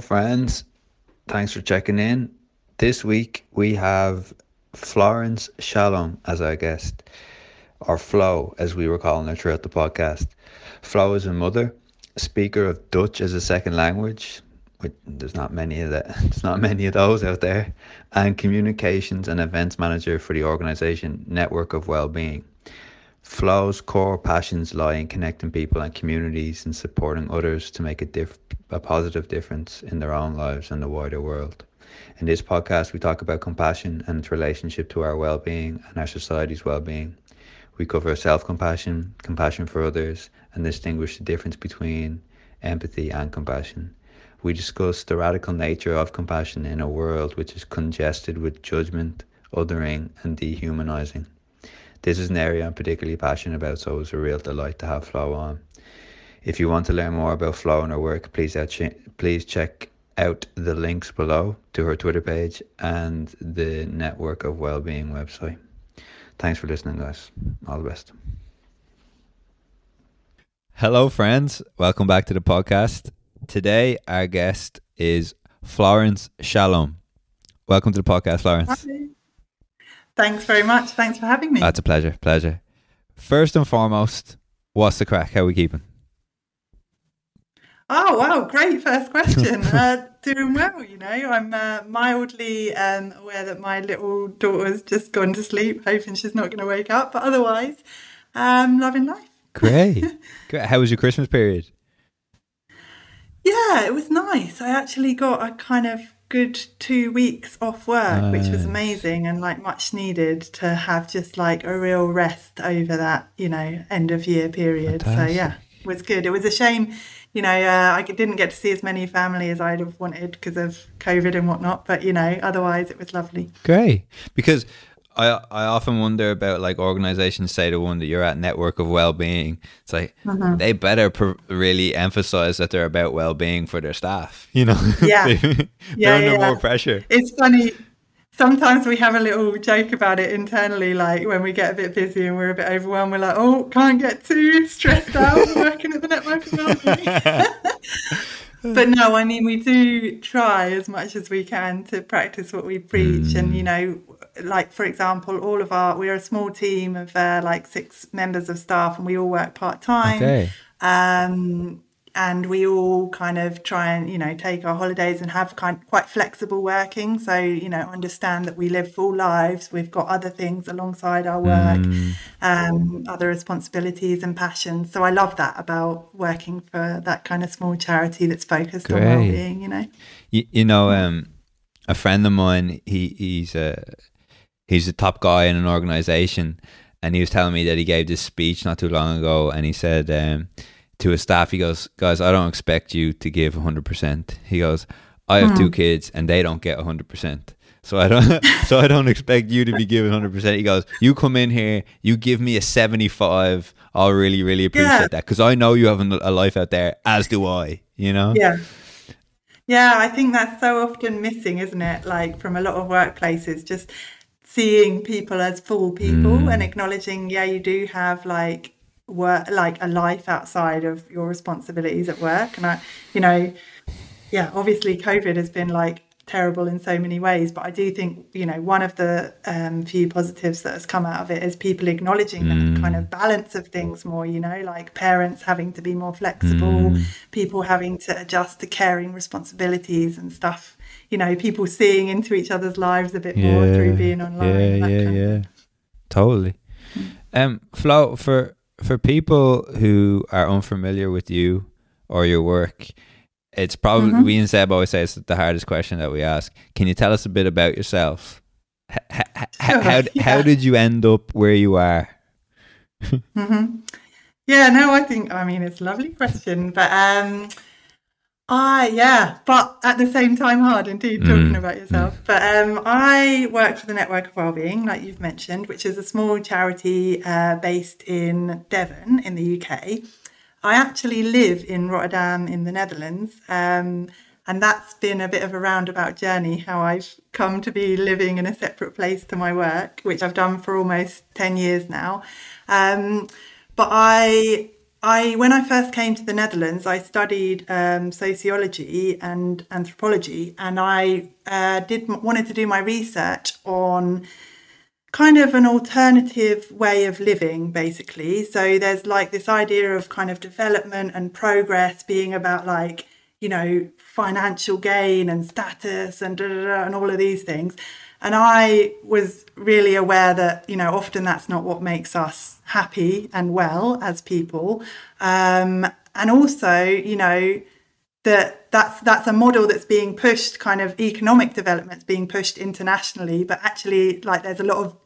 Friends. Thanks for checking in. This week we have Florence Scialom as our guest, or Flo, as we were calling her throughout the podcast. Flo is a mother, speaker of Dutch as a second language. Which, there's not many of that. There's not many of those out there, and communications and events manager for the organization Network of Wellbeing. Flo's core passions lie in connecting people and communities and supporting others to make a, diff- a positive difference in their own lives and the wider world. In this podcast, we talk about compassion and its relationship to our well being and our society's well being. We cover self compassion, compassion for others, and distinguish the difference between empathy and compassion. We discuss the radical nature of compassion in a world which is congested with judgment, othering, and dehumanizing. This is an area I'm particularly passionate about, so it was a real delight to have Flo on. If you want to learn more about Flo and her work, please uh, please check out the links below to her Twitter page and the Network of Wellbeing website. Thanks for listening, guys. All the best. Hello, friends. Welcome back to the podcast. Today, our guest is Florence Scialom. Welcome to the podcast, Florence. Hi. Thanks very much. Thanks for having me. That's a pleasure. Pleasure. First and foremost, what's the crack? How are we keeping? Oh wow, great first question. uh, doing well, you know. I'm uh, mildly um, aware that my little daughter's just gone to sleep, hoping she's not going to wake up. But otherwise, um, loving life. Great. Great. How was your Christmas period? Yeah, it was nice. I actually got a kind of good two weeks off work, nice. which was amazing and like much needed to have just like a real rest over that, you know, end of year period. Fantastic. So yeah, it was good. It was a shame, you know, uh, I didn't get to see as many family as I'd have wanted because of COVID and whatnot, but you know, otherwise it was lovely. Great. Because I I often wonder about like organizations say the one that you're at network of well-being it's like mm-hmm. they better pr- really emphasize that they're about well-being for their staff you know yeah they're yeah, under yeah. more pressure it's funny sometimes we have a little joke about it internally like when we get a bit busy and we're a bit overwhelmed we're like oh can't get too stressed out working at the network of well-being but no, I mean, we do try as much as we can to practice what we preach. Mm. And, you know, like, for example, all of our, we're a small team of uh, like six members of staff and we all work part time. Okay. Um, and we all kind of try and you know take our holidays and have kind of quite flexible working so you know understand that we live full lives we've got other things alongside our work mm. um, other responsibilities and passions so i love that about working for that kind of small charity that's focused Great. on well-being you know you, you know um, a friend of mine he he's a he's the top guy in an organization and he was telling me that he gave this speech not too long ago and he said um, to his staff, he goes, guys, I don't expect you to give 100%. He goes, I have mm. two hmm. kids and they don't get 100%. So I don't so I don't expect you to be giving 100%. He goes, you come in here, you give me a 75, I'll really really appreciate yeah. that cuz I know you have a life out there as do I, you know? Yeah. Yeah, I think that's so often missing, isn't it? Like from a lot of workplaces just seeing people as full people mm. and acknowledging yeah, you do have like work like a life outside of your responsibilities at work and i you know yeah obviously covid has been like terrible in so many ways but i do think you know one of the um, few positives that has come out of it is people acknowledging mm. the kind of balance of things more you know like parents having to be more flexible mm. people having to adjust to caring responsibilities and stuff you know people seeing into each other's lives a bit yeah. more through being online yeah yeah yeah totally mm. um flo for for people who are unfamiliar with you or your work, it's probably mm-hmm. we and Seb always say it's the hardest question that we ask. Can you tell us a bit about yourself? H- h- how how, yeah. how did you end up where you are? mm-hmm. Yeah, no, I think I mean it's a lovely question, but um, I yeah, but at the same time hard indeed talking mm. about yourself. Mm. But um, I work for the Network of Wellbeing, like you've mentioned, which is a small charity uh, based in Devon in the UK. I actually live in Rotterdam in the Netherlands. Um, and that's been a bit of a roundabout journey how I've come to be living in a separate place to my work, which I've done for almost 10 years now. Um, but I I when I first came to the Netherlands, I studied um, sociology and anthropology, and I uh, did wanted to do my research on kind of an alternative way of living, basically. So there's like this idea of kind of development and progress being about like you know financial gain and status and and all of these things. And I was really aware that, you know, often that's not what makes us happy and well as people. Um, and also, you know, that that's that's a model that's being pushed kind of economic developments being pushed internationally but actually like there's a lot of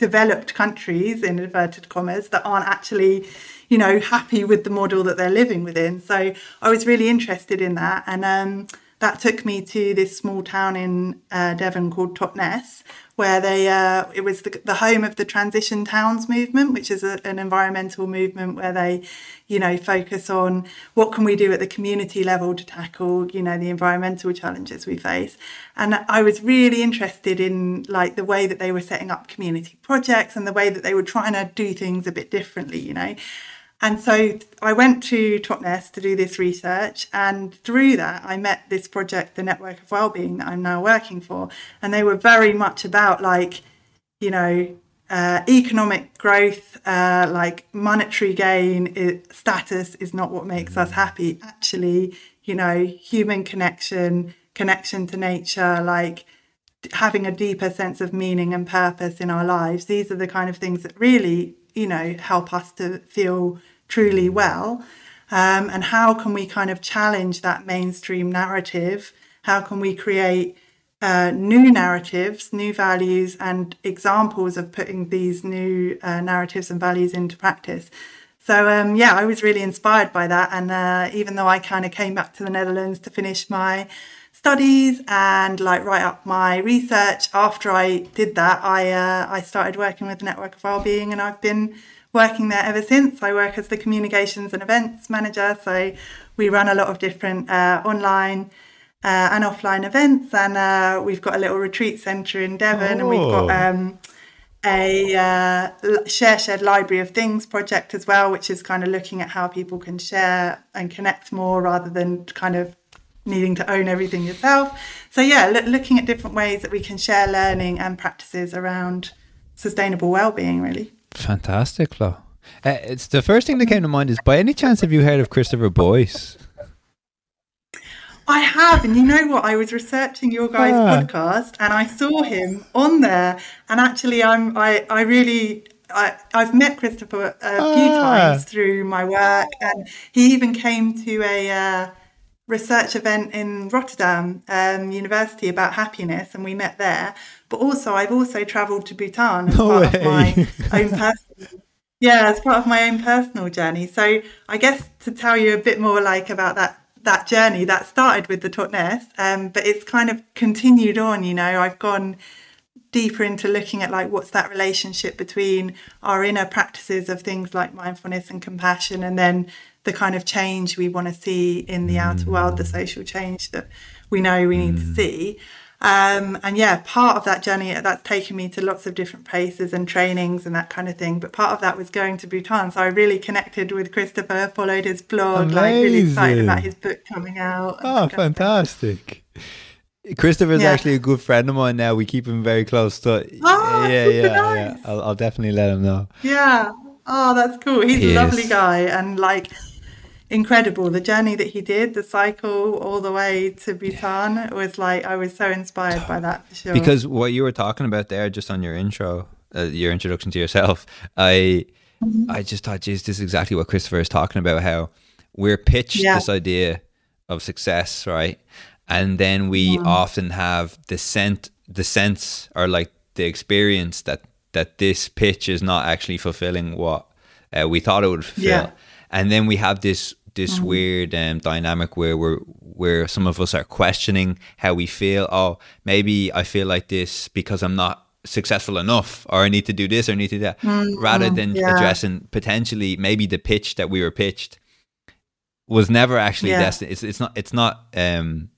developed countries in inverted commas that aren't actually you know happy with the model that they're living within. So i was really interested in that. And um, that took me to this small town in uh, Devon called Totnes, where they uh, it was the, the, home of the transition towns movement, which is a, an environmental movement where they, you know, focus on what can we do at the community level to tackle, you know, the environmental challenges we face. And I was really interested in like the way that they were setting up community projects and the way that they were trying to do things a bit differently, you know. And so I went to Totnes to do this research, and through that, I met this project, the Network of Wellbeing, that I'm now working for. And they were very much about like, you know, uh, economic growth, uh, like monetary gain, it, status is not what makes us happy. Actually, you know, human connection, connection to nature, like having a deeper sense of meaning and purpose in our lives. These are the kind of things that really, you know, help us to feel truly well? Um, and how can we kind of challenge that mainstream narrative? How can we create uh, new narratives, new values, and examples of putting these new uh, narratives and values into practice? So, um, yeah, I was really inspired by that. And uh, even though I kind of came back to the Netherlands to finish my studies and like write up my research, after I did that, I uh, I started working with the Network of Wellbeing, and I've been working there ever since. I work as the communications and events manager, so we run a lot of different uh, online uh, and offline events, and uh, we've got a little retreat centre in Devon, oh. and we've got oh. um, a uh, share shared library of things project as well, which is kind of looking at how people can share and connect more rather than kind of needing to own everything yourself. So yeah, looking at different ways that we can share learning and practices around sustainable well-being, really. Fantastic, Flo. Uh, it's the first thing that came to mind is by any chance have you heard of Christopher Boyce? I have, and you know what? I was researching your guys' ah. podcast, and I saw him on there. And actually, I'm I I really I I've met Christopher a ah. few times through my work, and he even came to a uh, research event in Rotterdam um, University about happiness, and we met there. But also, I've also travelled to Bhutan as no part way. of my own personal. Yeah, as part of my own personal journey. So I guess to tell you a bit more like about that that journey that started with the Totnes, um, but it's kind of continued on. You know, I've gone deeper into looking at like what's that relationship between our inner practices of things like mindfulness and compassion, and then the kind of change we want to see in the outer world, the social change that we know we need mm. to see. Um, and yeah, part of that journey that's taken me to lots of different places and trainings and that kind of thing. But part of that was going to Bhutan, so I really connected with Christopher, followed his blog, Amazing. like really excited about his book coming out. Oh, fantastic! Christopher's yeah. actually a good friend of mine now. We keep him very close. To, oh, yeah, yeah, nice. yeah. I'll, I'll, definitely let him know. Yeah. Oh, that's cool. He's he a lovely is. guy, and like incredible. The journey that he did, the cycle all the way to Bhutan, yeah. was like I was so inspired by that for sure. Because what you were talking about there, just on your intro, uh, your introduction to yourself, I, mm-hmm. I just thought, geez, this is exactly what Christopher is talking about. How we're pitched yeah. this idea of success, right? And then we mm. often have the scent, the sense, or like the experience that that this pitch is not actually fulfilling what uh, we thought it would fulfill. Yeah. And then we have this this mm-hmm. weird um, dynamic where we're where some of us are questioning how we feel. Oh, maybe I feel like this because I'm not successful enough, or I need to do this or I need to do that, mm-hmm. rather than yeah. addressing potentially maybe the pitch that we were pitched was never actually yeah. destined. It's it's not it's not um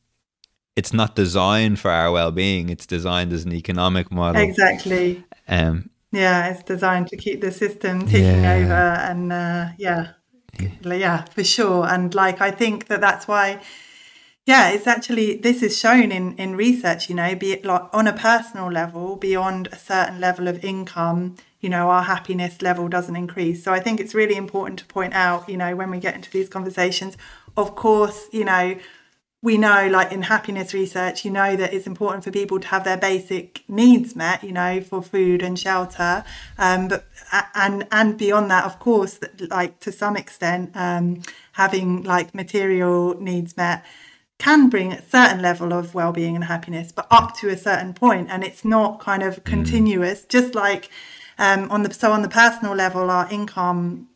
it's not designed for our well-being. It's designed as an economic model. Exactly. Um. Yeah, it's designed to keep the system ticking yeah. over, and uh, yeah yeah, for sure. And like, I think that that's why, yeah, it's actually, this is shown in, in research, you know, be it like on a personal level, beyond a certain level of income, you know, our happiness level doesn't increase. So I think it's really important to point out, you know, when we get into these conversations, of course, you know, we know like in happiness research you know that it's important for people to have their basic needs met you know for food and shelter um, but and and beyond that of course like to some extent um, having like material needs met can bring a certain level of well-being and happiness but up to a certain point and it's not kind of mm. continuous just like um, on the so on the personal level our income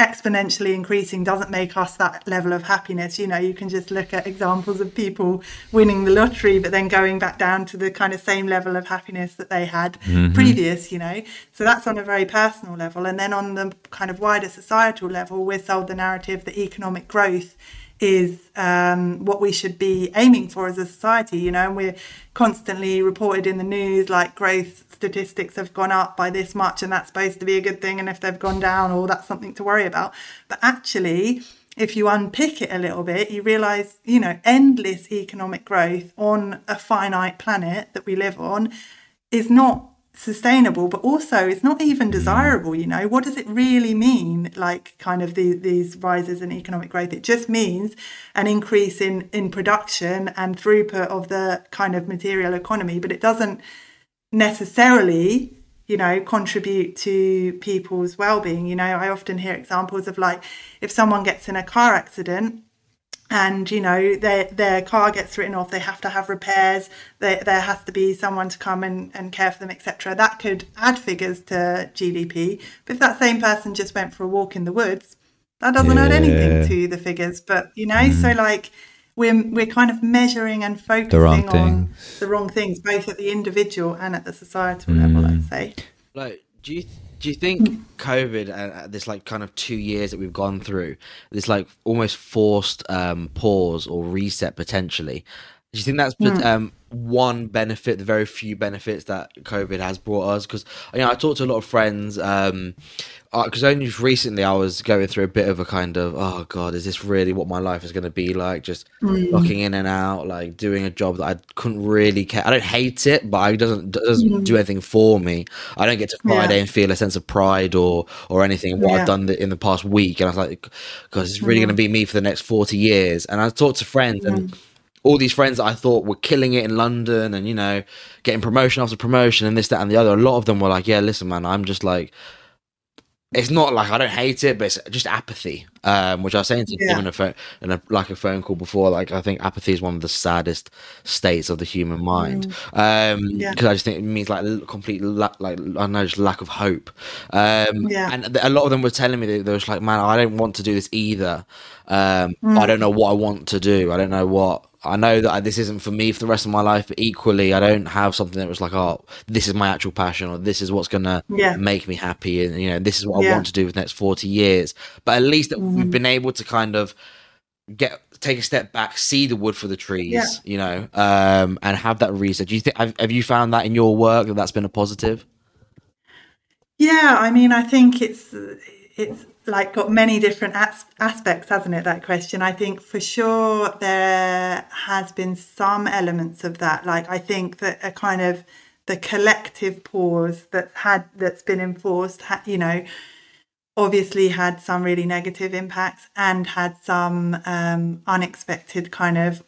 exponentially increasing doesn't make us that level of happiness. You know, you can just look at examples of people winning the lottery, but then going back down to the kind of same level of happiness that they had mm-hmm. previous, you know. So that's on a very personal level. And then on the kind of wider societal level, we're sold the narrative that economic growth is um, what we should be aiming for as a society, you know, and we're constantly reported in the news like growth statistics have gone up by this much and that's supposed to be a good thing and if they've gone down or that's something to worry about. But actually if you unpick it a little bit you realize you know endless economic growth on a finite planet that we live on is not sustainable but also it's not even mm. desirable you know. What does it really mean like kind of the, these rises in economic growth? It just means an increase in in production and throughput of the kind of material economy but it doesn't necessarily you know contribute to people's well-being you know i often hear examples of like if someone gets in a car accident and you know their their car gets written off they have to have repairs there, there has to be someone to come and, and care for them etc that could add figures to gdp but if that same person just went for a walk in the woods that doesn't yeah. add anything to the figures but you know mm. so like we're we're kind of measuring and focusing the on things. the wrong things, both at the individual and at the societal mm. level. I'd say. Like, do you do you think mm. COVID and uh, this like kind of two years that we've gone through, this like almost forced um, pause or reset potentially? Do you think that's mm. um, one benefit, the very few benefits that COVID has brought us? Because you know, I talked to a lot of friends. Um, because uh, only recently I was going through a bit of a kind of oh god, is this really what my life is going to be like? Just mm. locking in and out, like doing a job that I couldn't really care. I don't hate it, but it doesn't doesn't mm. do anything for me. I don't get to Friday yeah. and feel a sense of pride or or anything what yeah. I've done in the past week. And I was like, because it's really going to be me for the next forty years. And I talked to friends and all these friends that I thought were killing it in London and you know getting promotion after promotion and this that and the other. A lot of them were like, yeah, listen, man, I'm just like it's not like I don't hate it, but it's just apathy. Um, which I was saying to yeah. him in a phone, in a like a phone call before. Like I think apathy is one of the saddest states of the human mind. Mm. Um, because yeah. I just think it means like a complete la- like I know, just lack of hope. Um, yeah. and a lot of them were telling me that they were like, man, I don't want to do this either. Um, mm. I don't know what I want to do. I don't know what I know that this isn't for me for the rest of my life, but equally, I don't have something that was like, oh, this is my actual passion, or this is what's gonna yeah. make me happy, and you know, this is what yeah. I want to do for the next forty years. But at least that mm. we've been able to kind of get take a step back, see the wood for the trees, yeah. you know, um, and have that research. Do you think have, have you found that in your work that that's been a positive? Yeah, I mean, I think it's it's like got many different as- aspects, hasn't it? That question. I think for sure there has been some elements of that. Like I think that a kind of the collective pause that had that's been enforced, you know, obviously had some really negative impacts and had some um, unexpected kind of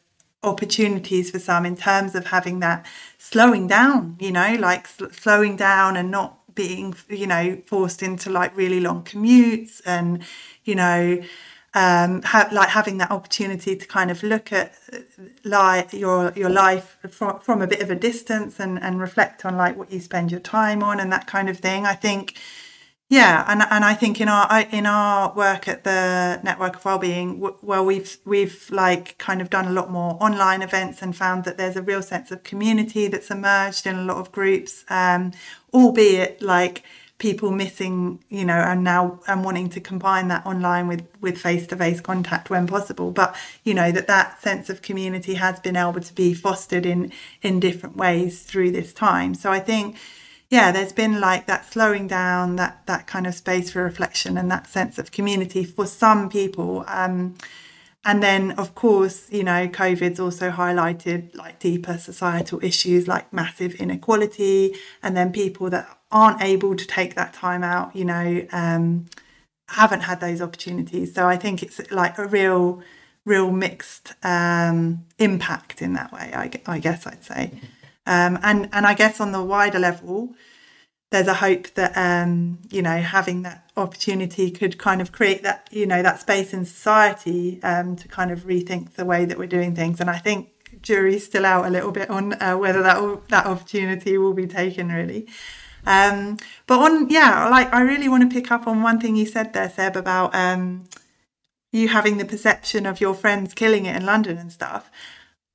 opportunities for some in terms of having that slowing down. You know, like sl- slowing down and not being you know forced into like really long commutes and you know um, like having that opportunity to kind of look at like your your life from, from a bit of a distance and and reflect on like what you spend your time on and that kind of thing. I think yeah and and i think in our in our work at the network of wellbeing well we've we've like kind of done a lot more online events and found that there's a real sense of community that's emerged in a lot of groups um, albeit like people missing you know and now and wanting to combine that online with with face-to-face contact when possible. But you know that that sense of community has been able to be fostered in in different ways through this time. So i think yeah, there's been like that slowing down, that that kind of space for reflection and that sense of community for some people. Um, and then, of course, you know, COVID's also highlighted like deeper societal issues like massive inequality, and then people that aren't able to take that time out, you know, um, haven't had those opportunities. So I think it's like a real, real mixed um, impact in that way. I, I guess I'd say. Um, and and I guess on the wider level, there's a hope that um, you know having that opportunity could kind of create that you know that space in society um, to kind of rethink the way that we're doing things. And I think jury's still out a little bit on uh, whether that that opportunity will be taken really. Um, but on yeah, like I really want to pick up on one thing you said there, Seb, about um, you having the perception of your friends killing it in London and stuff.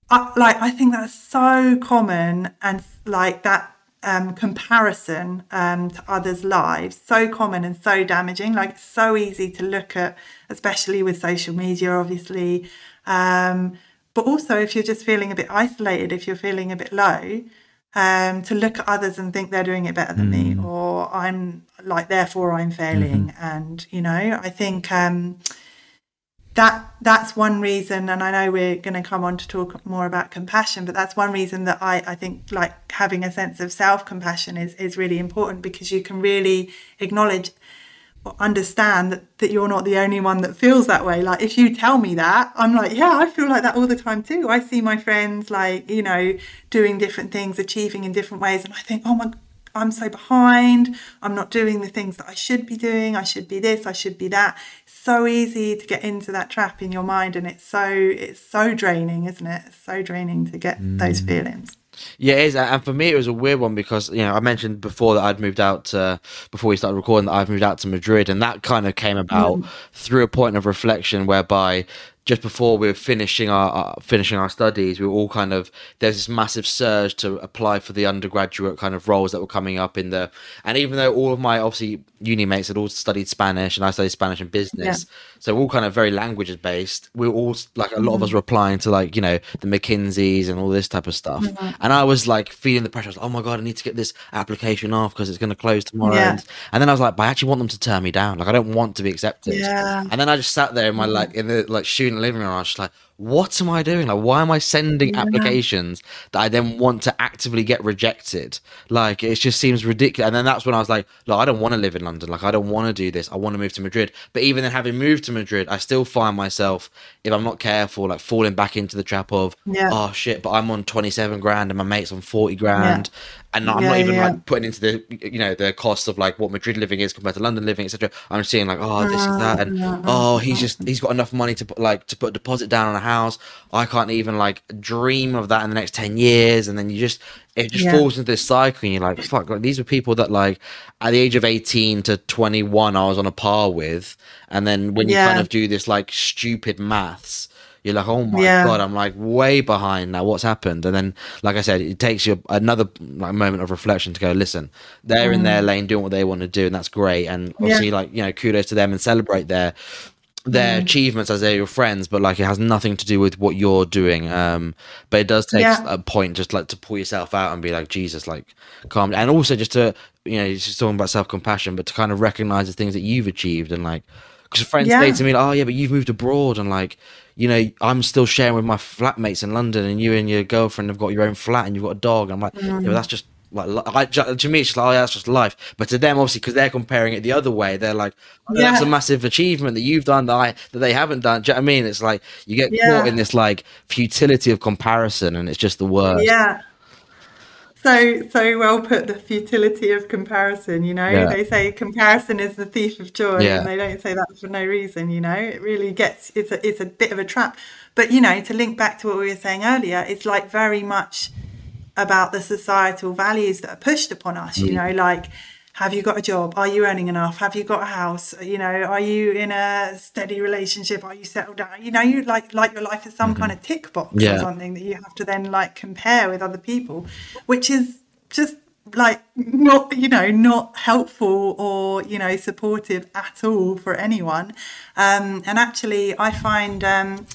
I, like I think that's so common and like that um, comparison um, to others' lives so common and so damaging. Like it's so easy to look at, especially with social media, obviously. Um, but also, if you're just feeling a bit isolated, if you're feeling a bit low, um, to look at others and think they're doing it better than mm. me, or I'm like, therefore I'm failing. Mm-hmm. And you know, I think um, that that's one reason and i know we're going to come on to talk more about compassion but that's one reason that i i think like having a sense of self-compassion is is really important because you can really acknowledge or understand that, that you're not the only one that feels that way like if you tell me that i'm like yeah i feel like that all the time too i see my friends like you know doing different things achieving in different ways and i think oh my I'm so behind. I'm not doing the things that I should be doing. I should be this, I should be that so easy to get into that trap in your mind and it's so it's so draining isn't it it's so draining to get mm. those feelings yeah, it is. And for me, it was a weird one because, you know, I mentioned before that I'd moved out, uh, before we started recording, that I've moved out to Madrid. And that kind of came about mm. through a point of reflection whereby just before we were finishing our, our, finishing our studies, we were all kind of there's this massive surge to apply for the undergraduate kind of roles that were coming up in the and even though all of my obviously uni mates had all studied Spanish and I studied Spanish and business, yeah. so we're all kind of very languages based. We are all like a lot mm-hmm. of us were applying to like you know the McKinseys and all this type of stuff, mm-hmm. and I was like feeling the pressure. I was like, oh my god, I need to get this application off because it's going to close tomorrow. Yeah. And, and, then I was like, but I actually want them to turn me down. Like I don't want to be accepted. Yeah. And then I just sat there in my mm-hmm. like in the like student living room. I was just like, what am I doing? Like, why am I sending yeah. applications that I then want to actively get rejected? Like, it just seems ridiculous. And then that's when I was like, look, I don't want to live in London. Like, I don't want to do this. I want to move to Madrid. But even then, having moved to Madrid, I still find myself, if I'm not careful, like falling back into the trap of, yeah. oh shit, but I'm on 27 grand and my mate's on 40 grand. Yeah and I'm yeah, not even yeah. like putting into the you know the cost of like what Madrid living is compared to London living, etc. I'm seeing like oh this is that, and uh-huh. oh he's just he's got enough money to put like to put a deposit down on a house. I can't even like dream of that in the next ten years, and then you just it just yeah. falls into this cycle, and you're like fuck. Like these are people that like at the age of 18 to 21, I was on a par with, and then when you kind of do this like stupid maths you're like, oh my yeah. god, I'm like way behind now. What's happened? And then, like I said, it takes you another like moment of reflection to go, listen, they're mm. in their mm. lane doing what they want to do, and that's great. And obviously, yeah. like you know, kudos to them and celebrate their their mm. achievements as they're your friends, but like it has nothing to do with what you're doing. Um, but it does take yeah. a point just like to pull yourself out and be like, Jesus, like calm, and also just to you know, just talking about self compassion, but to kind of recognize the things that you've achieved and like because friends yeah. say to me, like, "Oh yeah, but you've moved abroad," and like you know, I'm still sharing with my flatmates in London, and you and your girlfriend have got your own flat, and you've got a dog. I'm like, mm. yeah, that's just like I, to me, it's like, oh, yeah, that's just life. But to them, obviously, because they're comparing it the other way, they're like, oh, yeah. that's a massive achievement that you've done that I that they haven't done. Do you know what I mean? It's like you get yeah. caught in this like futility of comparison, and it's just the worst. Yeah, so so well put the futility of comparison you know yeah. they say comparison is the thief of joy yeah. and they don't say that for no reason you know it really gets it's a, it's a bit of a trap but you know to link back to what we were saying earlier it's like very much about the societal values that are pushed upon us mm. you know like have you got a job? Are you earning enough? Have you got a house? You know are you in a steady relationship? Are you settled down? You know you like like your life is some mm-hmm. kind of tick box yeah. or something that you have to then like compare with other people which is just like not you know not helpful or you know supportive at all for anyone. Um and actually i find um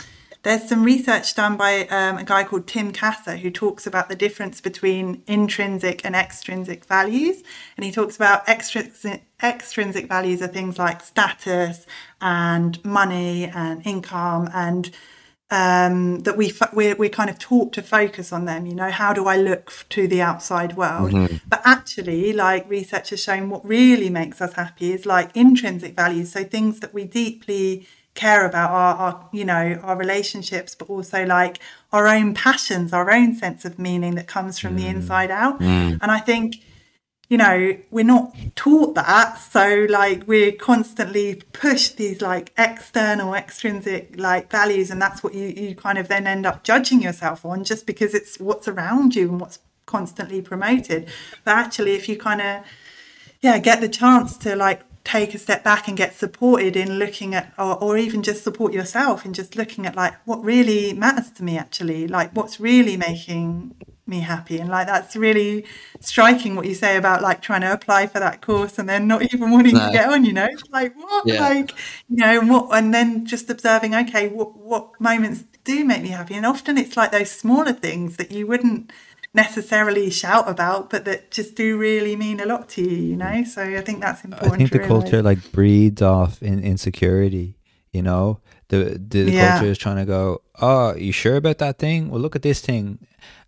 there's some research done by um, a guy called Tim Kasser who talks about the difference between intrinsic and extrinsic values. And he talks about extrinsic, extrinsic values are things like status and money and income and um, that we we're, we're kind of taught to focus on them. You know, how do I look to the outside world? Mm-hmm. But actually, like research has shown, what really makes us happy is like intrinsic values. So things that we deeply care about our, our you know our relationships but also like our own passions our own sense of meaning that comes from mm. the inside out mm. and i think you know we're not taught that so like we're constantly pushed these like external extrinsic like values and that's what you you kind of then end up judging yourself on just because it's what's around you and what's constantly promoted but actually if you kind of yeah get the chance to like take a step back and get supported in looking at or, or even just support yourself in just looking at like what really matters to me actually like what's really making me happy and like that's really striking what you say about like trying to apply for that course and then not even wanting no. to get on you know like what yeah. like you know and what and then just observing okay what what moments do make me happy and often it's like those smaller things that you wouldn't necessarily shout about, but that just do really mean a lot to you, you know? So I think that's important. I think the realize. culture like breeds off in insecurity, you know? The, the, the yeah. culture is trying to go, oh, you sure about that thing? Well, look at this thing.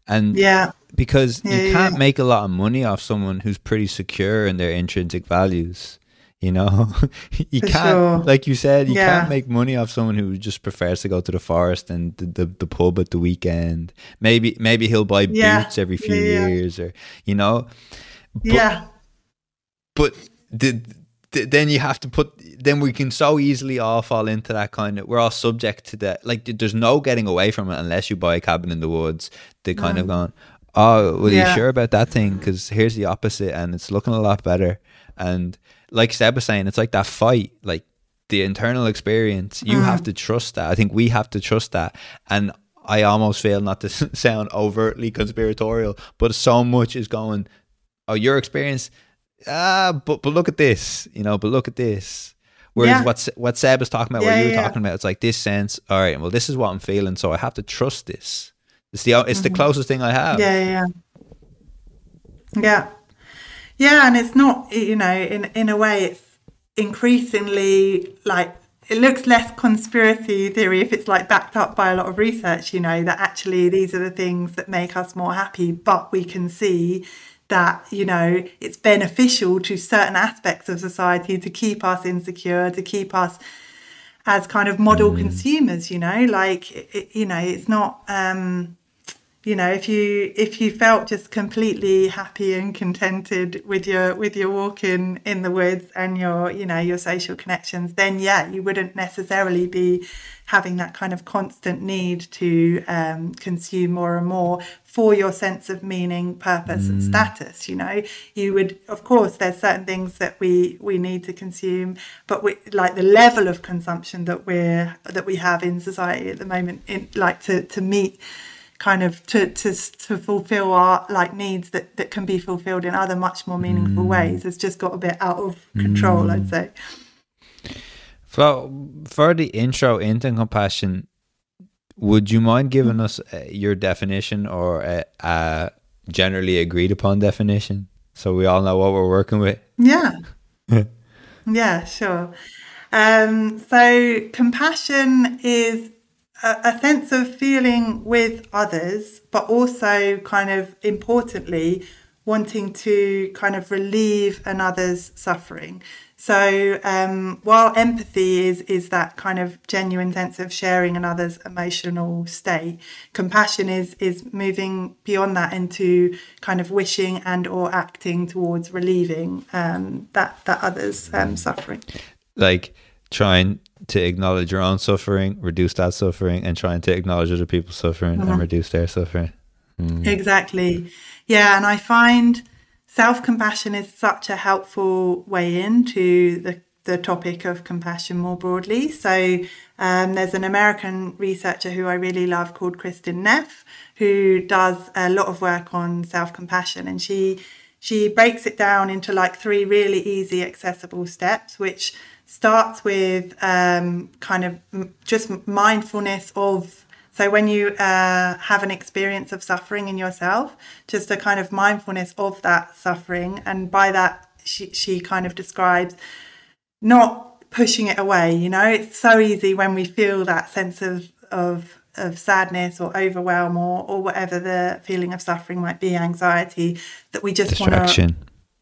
And yeah, because yeah, you can't yeah. make a lot of money off someone who's pretty secure in their intrinsic values. You know, you can't, sure. like you said, you yeah. can't make money off someone who just prefers to go to the forest and the, the, the pub at the weekend. Maybe, maybe he'll buy yeah. boots every few yeah, years or, you know, but, yeah. But the, the, then you have to put, then we can so easily all fall into that kind of, we're all subject to that. Like there's no getting away from it unless you buy a cabin in the woods. They kind of gone, oh, well, you sure about that thing? Because here's the opposite and it's looking a lot better. And, like Seb was saying, it's like that fight, like the internal experience. You mm. have to trust that. I think we have to trust that. And I almost feel not to sound overtly conspiratorial, but so much is going. Oh, your experience. Ah, but but look at this, you know. But look at this. Whereas yeah. what what Seb was talking about, yeah, what you were yeah. talking about, it's like this sense. All right, well, this is what I'm feeling, so I have to trust this. It's the it's mm-hmm. the closest thing I have. Yeah, yeah, yeah. Yeah, and it's not, you know, in in a way, it's increasingly like it looks less conspiracy theory if it's like backed up by a lot of research. You know that actually these are the things that make us more happy, but we can see that you know it's beneficial to certain aspects of society to keep us insecure, to keep us as kind of model mm. consumers. You know, like it, you know, it's not. um you know if you if you felt just completely happy and contented with your with your walk in in the woods and your you know your social connections then yeah you wouldn't necessarily be having that kind of constant need to um, consume more and more for your sense of meaning purpose mm. and status you know you would of course there's certain things that we we need to consume but we like the level of consumption that we're that we have in society at the moment in like to to meet kind of to, to, to fulfill our like needs that, that can be fulfilled in other much more meaningful mm. ways has just got a bit out of control, mm. I'd say. For, for the intro into compassion, would you mind giving us uh, your definition or a, a generally agreed upon definition so we all know what we're working with? Yeah. yeah, sure. Um, so compassion is a, sense of feeling with others, but also kind of importantly, wanting to kind of relieve another's suffering. So um, while empathy is is that kind of genuine sense of sharing another's emotional state, compassion is is moving beyond that into kind of wishing and or acting towards relieving um, that that other's um, suffering. Like trying to acknowledge your own suffering, reduce that suffering, and trying to acknowledge other people's suffering mm-hmm. and reduce their suffering. Mm. Exactly. Yeah. And I find self compassion is such a helpful way into the, the topic of compassion more broadly. So um, there's an American researcher who I really love called Kristin Neff, who does a lot of work on self compassion. And she she breaks it down into like three really easy, accessible steps, which starts with um, kind of just mindfulness of So when you uh, have an experience of suffering in yourself, just a kind of mindfulness of that suffering, and by that she she kind of describes not pushing it away. You know, it's so easy when we feel that sense of of of sadness or overwhelm or or whatever the feeling of suffering might be, anxiety, that we just want to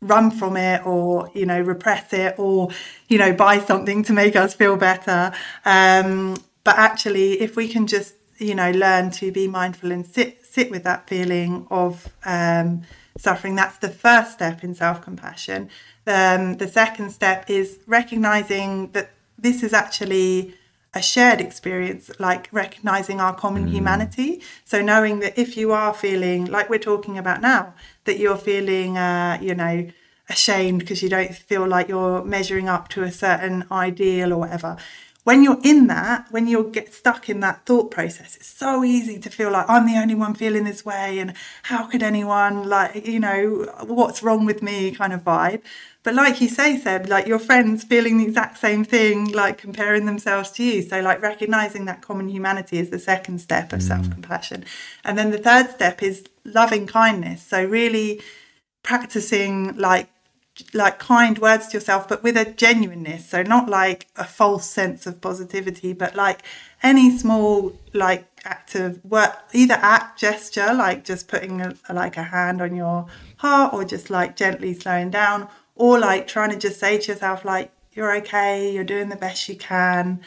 run from it or you know repress it or you know buy something to make us feel better um, but actually if we can just you know learn to be mindful and sit sit with that feeling of um, suffering that's the first step in self-compassion um, the second step is recognizing that this is actually a shared experience, like recognizing our common mm. humanity. So knowing that if you are feeling like we're talking about now, that you're feeling, uh, you know, ashamed because you don't feel like you're measuring up to a certain ideal or whatever. When you're in that, when you get stuck in that thought process, it's so easy to feel like I'm the only one feeling this way and how could anyone like, you know, what's wrong with me kind of vibe. But like you say, Seb, like your friends feeling the exact same thing, like comparing themselves to you. So like recognizing that common humanity is the second step of mm. self-compassion. And then the third step is loving kindness. So really practicing like like kind words to yourself but with a genuineness so not like a false sense of positivity but like any small like act of work either act gesture like just putting a, like a hand on your heart or just like gently slowing down or like trying to just say to yourself like you're okay you're doing the best you can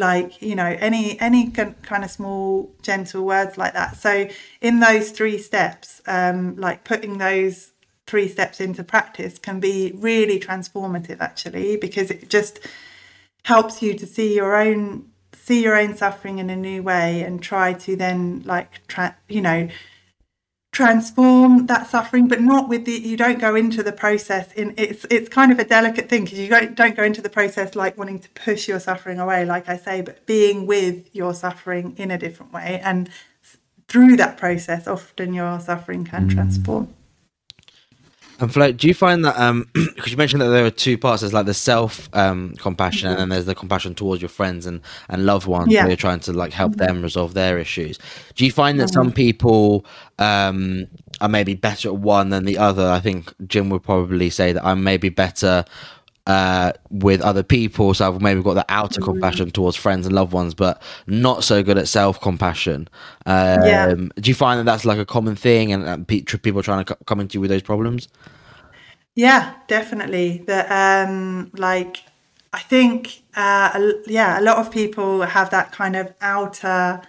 like you know any any kind of small gentle words like that. So in those three steps um like putting those three steps into practice can be really transformative actually because it just helps you to see your own see your own suffering in a new way and try to then like tra- you know transform that suffering but not with the you don't go into the process in it's it's kind of a delicate thing because you don't don't go into the process like wanting to push your suffering away like i say but being with your suffering in a different way and through that process often your suffering can mm. transform and Flo, do you find that um because you mentioned that there are two parts, there's like the self um compassion mm-hmm. and then there's the compassion towards your friends and and loved ones yeah. where you're trying to like help mm-hmm. them resolve their issues. Do you find that mm-hmm. some people um are maybe better at one than the other? I think Jim would probably say that I'm maybe better uh, with other people. So I've maybe got the outer mm-hmm. compassion towards friends and loved ones, but not so good at self compassion. Um, yeah. Do you find that that's like a common thing and uh, people trying to come into you with those problems? Yeah, definitely. That um, like I think uh, yeah, a lot of people have that kind of outer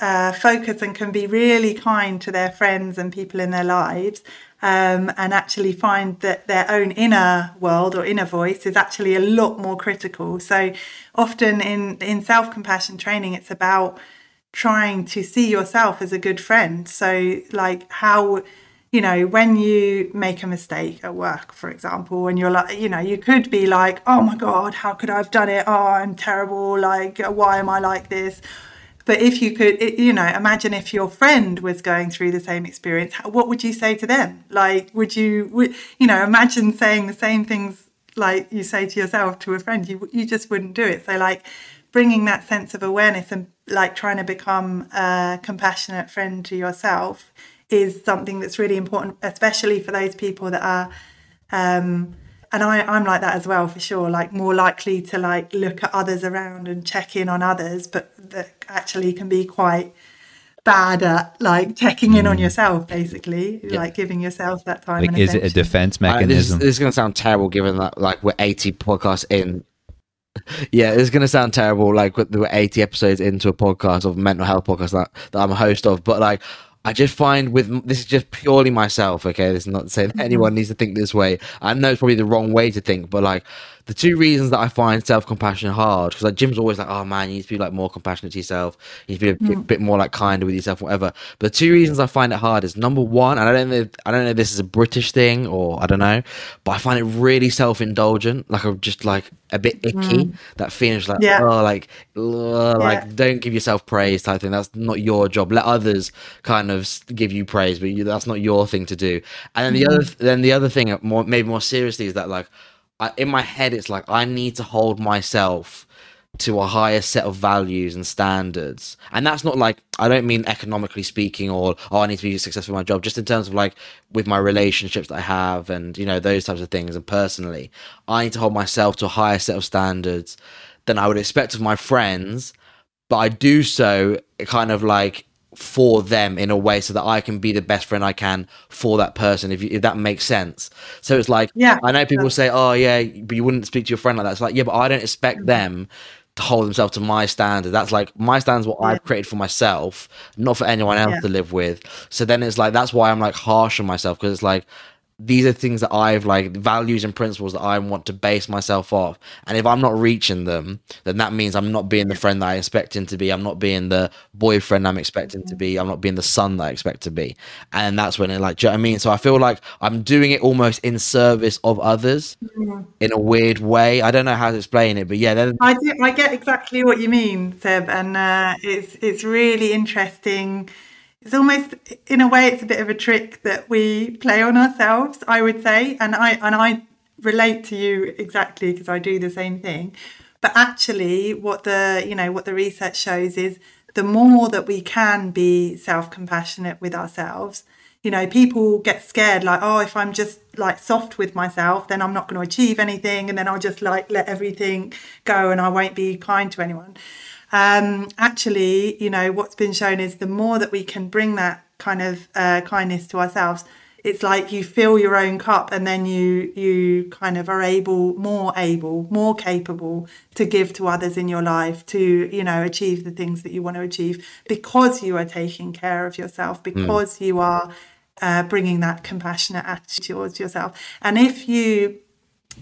uh, focus and can be really kind to their friends and people in their lives, um, and actually find that their own inner world or inner voice is actually a lot more critical. So often in in self compassion training, it's about trying to see yourself as a good friend. So like how you know, when you make a mistake at work, for example, and you're like, you know, you could be like, oh my God, how could I have done it? Oh, I'm terrible. Like, why am I like this? But if you could, you know, imagine if your friend was going through the same experience, what would you say to them? Like, would you, would, you know, imagine saying the same things like you say to yourself to a friend, you, you just wouldn't do it. So, like, bringing that sense of awareness and like trying to become a compassionate friend to yourself is something that's really important, especially for those people that are um, and I, I'm like that as well for sure, like more likely to like look at others around and check in on others, but that actually can be quite bad at like checking in on mm. yourself basically yeah. like giving yourself that time like is it a defense mechanism uh, this, is, this is going to sound terrible given that like we're 80 podcasts in yeah it's going to sound terrible like we're 80 episodes into a podcast of mental health podcast that, that i'm a host of but like I just find with this is just purely myself. Okay, this is not to say that mm-hmm. anyone needs to think this way. I know it's probably the wrong way to think, but like the two reasons that I find self compassion hard because like Jim's always like, oh man, you need to be like more compassionate to yourself. You need to be a mm. bit more like kinder with yourself, whatever. But the two reasons I find it hard is number one, and I don't know, I don't know if this is a British thing or I don't know, but I find it really self indulgent. Like I'm just like a bit icky. Mm. That feeling like yeah. oh, like ugh, like yeah. don't give yourself praise type thing. That's not your job. Let others kind of give you praise, but you, that's not your thing to do. And then the mm. other, then the other thing, more maybe more seriously, is that like I, in my head, it's like I need to hold myself to a higher set of values and standards. And that's not like I don't mean economically speaking or oh I need to be successful in my job, just in terms of like with my relationships that I have and you know those types of things and personally. I need to hold myself to a higher set of standards than I would expect of my friends, but I do so kind of like for them in a way so that I can be the best friend I can for that person if, you, if that makes sense. So it's like yeah, I know people say oh yeah but you wouldn't speak to your friend like that. It's like yeah but I don't expect mm-hmm. them to hold themselves to my standard. That's like my standards what yeah. I've created for myself, not for anyone else yeah. to live with. So then it's like that's why I'm like harsh on myself because it's like these are things that I've like values and principles that I want to base myself off. And if I'm not reaching them, then that means I'm not being the friend that I expect him to be. I'm not being the boyfriend I'm expecting to be. I'm not being the son that I expect to be. And that's when it like, do you know what I mean? So I feel like I'm doing it almost in service of others mm. in a weird way. I don't know how to explain it, but yeah. I do, I get exactly what you mean, Seb. And uh, it's, it's really interesting it's almost in a way it's a bit of a trick that we play on ourselves i would say and i and i relate to you exactly because i do the same thing. But actually what the you know what the research shows is the more that we can be self-compassionate with ourselves you know people get scared like oh if i'm just like soft with myself then i'm not going to achieve anything and then i'll just like let everything go and i won't be kind to anyone um, actually, you know, what's been shown is the more that we can bring that kind of uh, kindness to ourselves, it's like you fill your own cup and then you you kind of are able more able more capable to give to others in your life to you know achieve the things that you want to achieve because you are taking care of yourself hmm. because mm. you are uh, bringing that compassionate attitude towards yourself and if you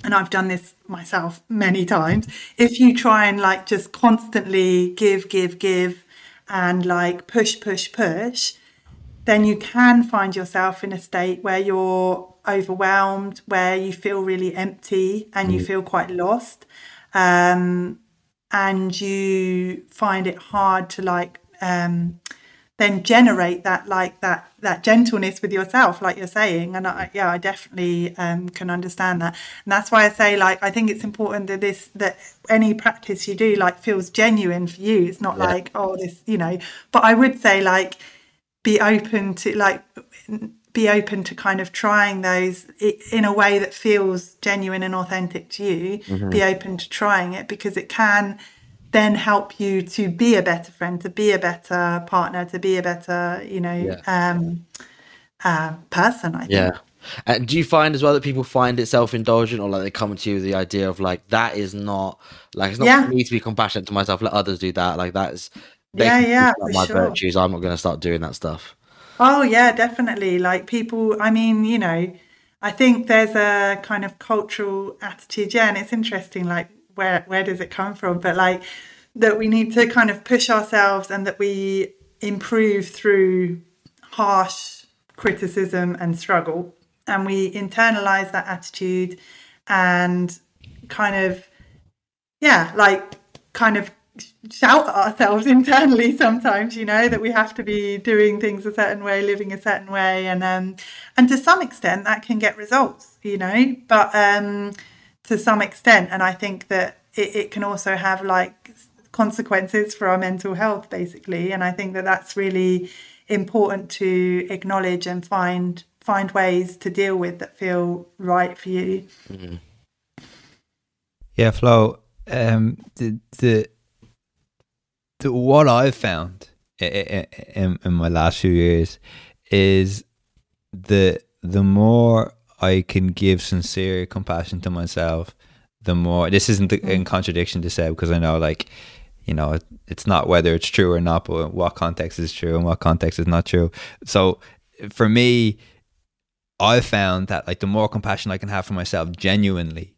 and I've done this myself many times, if you try and like just constantly give, give, give, and like push, push, push, then you can find yourself in a state where you're overwhelmed, where you feel really empty and you mm. feel quite lost. Um, and you find it hard to like um, then generate that like that that gentleness with yourself like you're saying. And I, yeah. i definitely um, can understand that. And that's why i say like i think it's important that this that any practice you do like feels genuine for you. It's not yeah. like oh this you know. But i would say like be open to like be open to kind of trying those in a way that feels genuine and authentic to you. Mm-hmm. be open to trying it because it can then help you to be a better friend, to be a better partner, to be a better, you know, yeah. um, uh, person. I think. Yeah. And do you find as well that people find it self indulgent or like they come to you with the idea of like that is not like it's not yeah. for me to be compassionate to myself, let others do that. Like that's yeah, yeah, my sure. virtues. I'm not going to start doing that stuff. Oh yeah, definitely. Like people, I mean, you know, I think there's a kind of cultural attitude. Yeah, and it's interesting. Like where where does it come from? But like that we need to kind of push ourselves and that we improve through harsh criticism and struggle. And we internalize that attitude and kind of yeah like kind of shout at ourselves internally sometimes you know that we have to be doing things a certain way living a certain way. And um and to some extent that can get results you know. But um to some extent. And I think that it, it can also have like consequences for our mental health, basically. And I think that that's really important to acknowledge and find find ways to deal with that feel right for you. Mm-hmm. Yeah, Flo. Um, the the the what I've found in, in, my last few years is the the more I can give sincere compassion to myself, the more this isn't in mm. contradiction to say because I know like you know it's not whether it's true or not, but what context is true and what context is not true. So for me, I found that like the more compassion I can have for myself genuinely,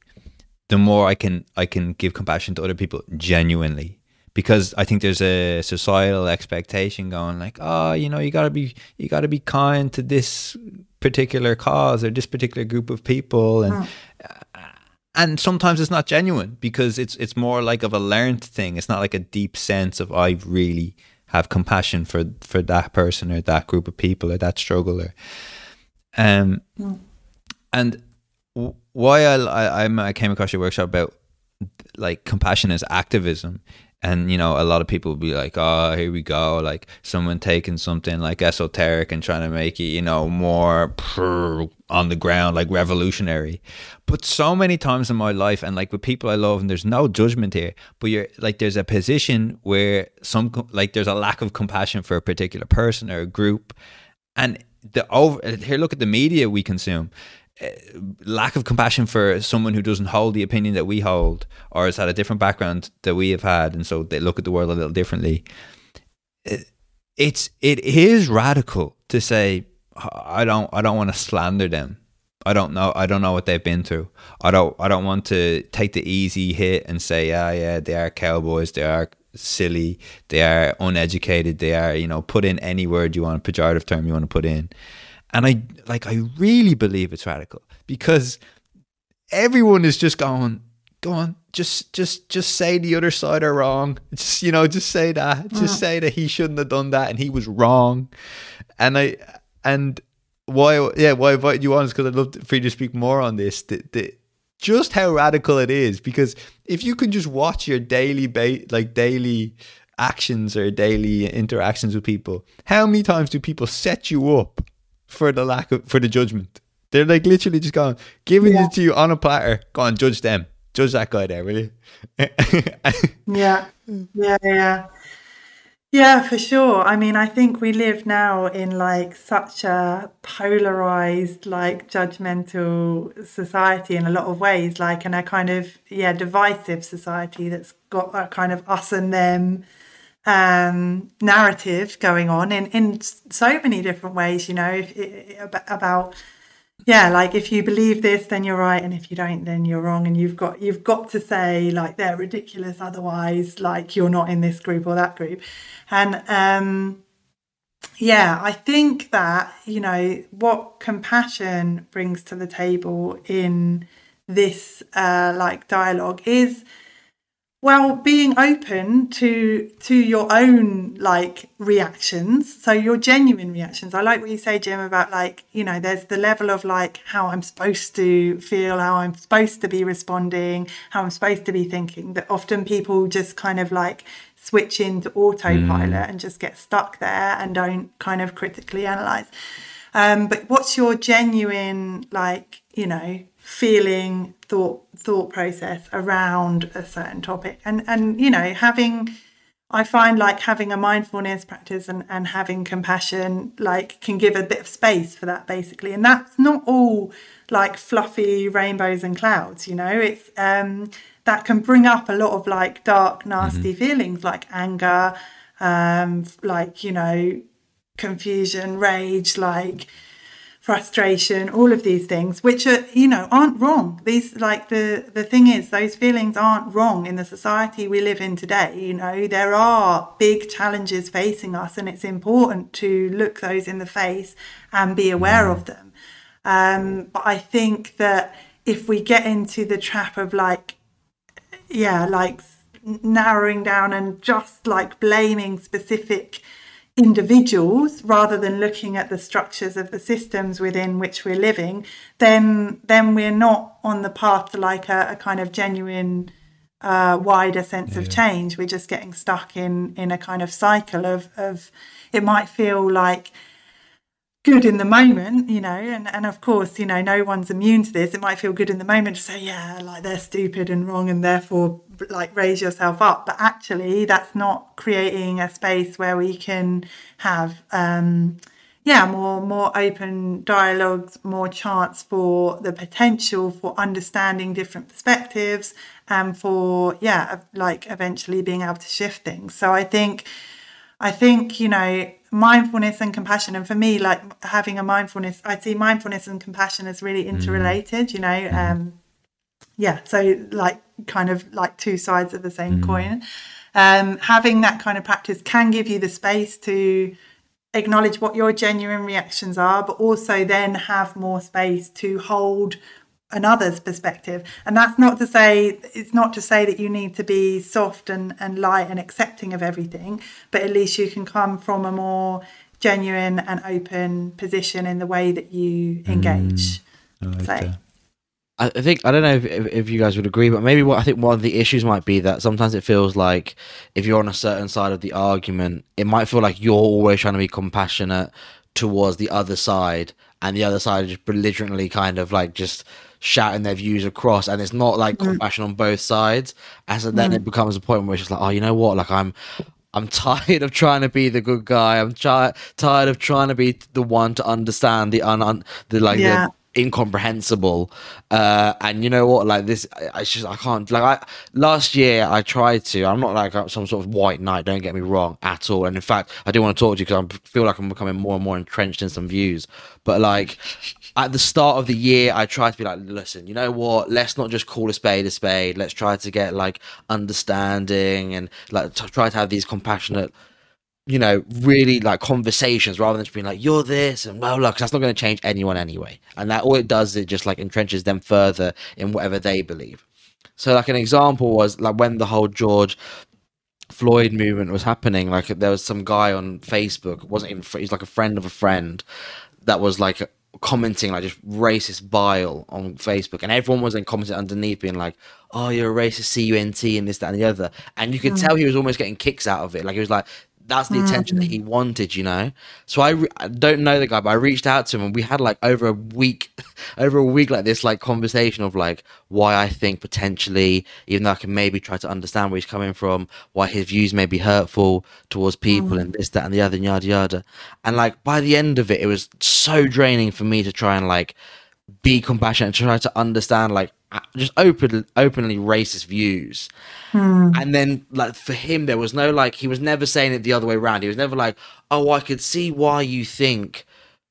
the more I can I can give compassion to other people genuinely because I think there's a societal expectation going like, oh, you know, you gotta be you gotta be kind to this particular cause or this particular group of people and oh. and sometimes it's not genuine because it's it's more like of a learned thing it's not like a deep sense of i really have compassion for for that person or that group of people or that struggle or um mm. and why I, I I came across your workshop about like compassion as activism and you know a lot of people will be like oh here we go like someone taking something like esoteric and trying to make it you know more on the ground like revolutionary. But so many times in my life and like with people i love and there's no judgment here but you're like there's a position where some like there's a lack of compassion for a particular person or a group. And the over here look at the media we consume Uh, lack of compassion for someone who doesn't hold the opinion that we hold or has had a different background that we have had and so they look at the world a little differently. Uh, it's it is radical to say i don't i don't want to slander them. I don't know i don't know what they've been through. I don't i don't want to take the easy hit and say yeah yeah they are cowboys they are silly they are uneducated they are you know put in any word you want pejorative term you want to put in and I like I really believe it's radical because everyone is just going, go on, just just just say the other side are wrong. Just you know, just say that. Just mm. say that he shouldn't have done that and he was wrong. And I and why yeah, why I invited you on is because I'd love for you to speak more on this. The, the, just how radical it is because if you can just watch your daily ba- like daily actions or daily interactions with people how many times do people set you up for the lack of for the judgment. They're like literally just going, giving yeah. it to you on a platter. Go on, judge them. Judge that guy there, will you? yeah, yeah, yeah, yeah, for sure. I mean, I think we live now in like such a polarized, like judgmental society in a lot of ways, like in a kind of yeah divisive society that's got a kind of us and them um, narrative going on in, in so many different ways, you know, about yeah, like if you believe this, then you're right, and if you don't, then you're wrong, and you've got you've got to say like they're ridiculous, otherwise, like you're not in this group or that group, and um, yeah, I think that you know what compassion brings to the table in this uh, like dialogue is well being open to to your own like reactions so your genuine reactions i like what you say jim about like you know there's the level of like how i'm supposed to feel how i'm supposed to be responding how i'm supposed to be thinking that often people just kind of like switch into autopilot mm. and just get stuck there and don't kind of critically analyze um, but what's your genuine like you know feeling thought thought process around a certain topic and and you know having I find like having a mindfulness practice and, and having compassion like can give a bit of space for that basically. And that's not all like fluffy rainbows and clouds, you know, it's um that can bring up a lot of like dark, nasty mm-hmm. feelings like anger, um, like, you know, confusion, rage, like frustration all of these things which are you know aren't wrong. These like the the thing is those feelings aren't wrong in the society we live in today you know. There are big challenges facing us and it's important to look those in the face and be aware of them. Um, but i think that if we get into the trap of like yeah like narrowing down and just like blaming specific individuals rather than looking at the structures of the systems within which we're living, then then we're not on the path to like a, a kind of genuine uh, wider sense yeah. of change. We're just getting stuck in in a kind of cycle of of it might feel like good in the moment, you know, and, and of course, you know, no one's immune to this. It might feel good in the moment to say, yeah, like they're stupid and wrong and therefore like raise yourself up. But actually that's not creating a space where we can have um yeah, more more open dialogues, more chance for the potential for understanding different perspectives and for yeah, like eventually being able to shift things. So I think I think, you know, mindfulness and compassion and for me like having a mindfulness i see mindfulness and compassion as really mm. interrelated you know mm. um yeah so like kind of like two sides of the same mm. coin um having that kind of practice can give you the space to acknowledge what your genuine reactions are but also then have more space to hold another's perspective. And that's not to say it's not to say that you need to be soft and, and light and accepting of everything but at least you can come from a more genuine and open position in the way that you engage. Mm, I like that. I think I don't know if, if, if you guys would agree, but maybe what I think one of the issues might be that sometimes it feels like if you're on a certain side of the argument, it might feel like you're always trying to be compassionate towards the other side, and the other side is just belligerently kind of like just shouting their views across, and it's not like mm. compassion on both sides. And so then mm. it becomes a point where it's just like, oh, you know what? Like I'm I'm tired of trying to be the good guy. I'm tired of trying to be the one to understand the un, un the like yeah. the incomprehensible. Uh, and you know what? Like this, I, just I can't. Like I last year, I tried to. I'm not like some sort of white knight. Don't get me wrong at all. And in fact, I do want to talk to you because I feel like I'm becoming more and more entrenched in some views. But like at the start of the year, I tried to be like, listen, you know what? Let's not just call a spade a spade. Let's try to get like understanding and like try to have these compassionate you know, really like conversations rather than just being like, you're this and blah, blah, because that's not going to change anyone anyway. And that all it does is it just like entrenches them further in whatever they believe. So, like, an example was like when the whole George Floyd movement was happening, like, there was some guy on Facebook, wasn't even, he's like a friend of a friend that was like commenting like just racist bile on Facebook, and everyone was then commenting underneath, being like, "Oh, you're a racist, cunt," and this, that, and the other. And you could mm. tell he was almost getting kicks out of it. Like he was like, that's the attention that he mm. wanted, you know. So I, re- I don't know the guy, but I reached out to him, and we had like over a week, over a week like this, like conversation of like why I think potentially, even though I can maybe try to understand where he's coming from, why his views may be hurtful towards people, mm. and this, that, and the other, and yada yada. And like by the end of it, it was so draining for me to try and like be compassionate, and try to understand like just open, openly racist views. Hmm. And then, like for him, there was no like he was never saying it the other way around. He was never like, "Oh, I could see why you think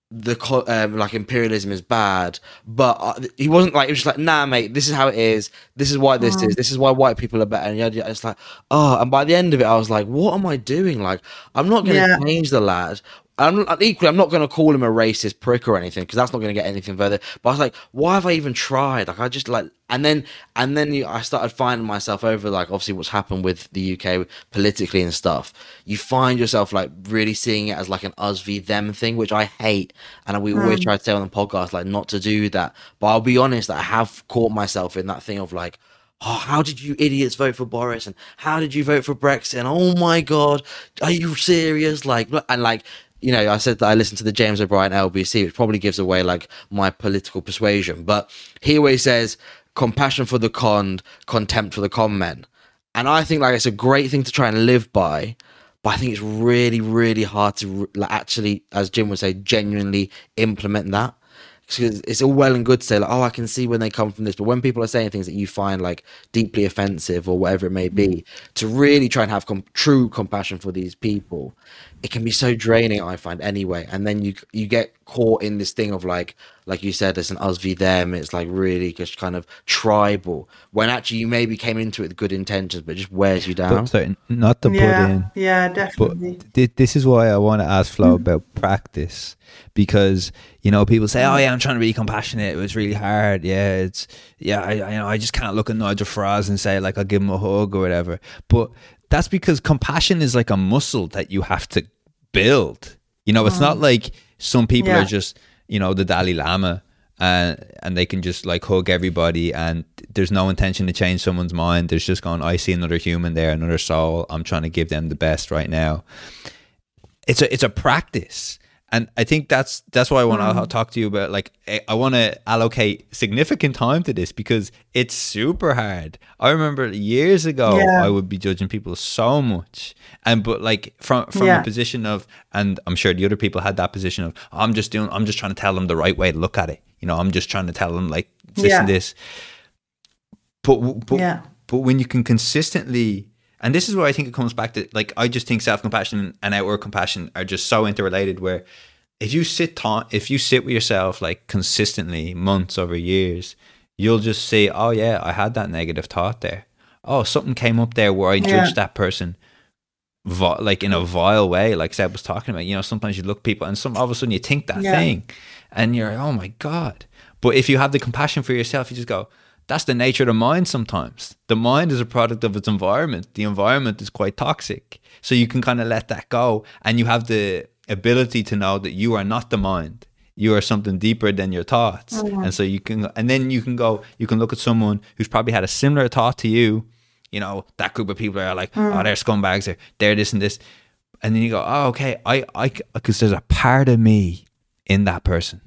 the um, like imperialism is bad," but uh, he wasn't like he was just like, "Nah, mate, this is how it is. This is why this is. This is why white people are better." And yada, it's like, oh, and by the end of it, I was like, "What am I doing? Like, I'm not going to yeah. change the lad. I'm equally, I'm not going to call him a racist prick or anything because that's not going to get anything further. But I was like, why have I even tried? Like, I just like, and then, and then you, I started finding myself over like, obviously, what's happened with the UK politically and stuff. You find yourself like really seeing it as like an us v them thing, which I hate. And we mm. always try to say on the podcast, like, not to do that. But I'll be honest, I have caught myself in that thing of like, oh, how did you idiots vote for Boris? And how did you vote for Brexit? And oh my God, are you serious? Like, and like, you know, I said that I listened to the James O'Brien LBC, which probably gives away like my political persuasion. But he always says compassion for the con, contempt for the con men. And I think like it's a great thing to try and live by. But I think it's really, really hard to like, actually, as Jim would say, genuinely implement that because it's all well and good to say like, oh, I can see when they come from this, but when people are saying things that you find like deeply offensive or whatever it may be, to really try and have com- true compassion for these people, it can be so draining. I find anyway, and then you you get caught in this thing of like, like you said, it's an us v them. It's like really just kind of tribal. When actually you maybe came into it with good intentions, but it just wears you down. But, sorry, not to yeah, put in. Yeah, definitely. But th- this is why I want to ask Flo mm-hmm. about practice because you know people say, "Oh yeah, I'm trying to be compassionate. It was really hard. Yeah, it's yeah, I, I you know I just can't look at Nigel Farage and say like I'll give him a hug or whatever." But that's because compassion is like a muscle that you have to build. You know, it's not mm. like some people yeah. are just you know the Dalai Lama and and they can just like hug everybody and there's no intention to change someone's mind there's just going i see another human there another soul i'm trying to give them the best right now it's a it's a practice and I think that's that's why I want to mm. talk to you about. Like, I want to allocate significant time to this because it's super hard. I remember years ago yeah. I would be judging people so much, and but like from from yeah. a position of, and I'm sure the other people had that position of, I'm just doing, I'm just trying to tell them the right way to look at it. You know, I'm just trying to tell them like this yeah. and this. But but yeah. but when you can consistently and this is where I think it comes back to like I just think self compassion and outward compassion are just so interrelated. Where if you sit ta- if you sit with yourself like consistently months over years, you'll just say, "Oh yeah, I had that negative thought there. Oh, something came up there where I yeah. judged that person." like in a vile way, like Seb was talking about. You know, sometimes you look people, and some all of a sudden you think that yeah. thing, and you're, oh my god. But if you have the compassion for yourself, you just go, that's the nature of the mind sometimes. The mind is a product of its environment. The environment is quite toxic. So you can kind of let that go and you have the ability to know that you are not the mind. you are something deeper than your thoughts. Mm. And so you can, and then you can go, you can look at someone who's probably had a similar thought to you. You know, that group of people are like, Mm. oh, they're scumbags, they're, they're this and this. And then you go, oh, okay, I, I, because there's a part of me in that person.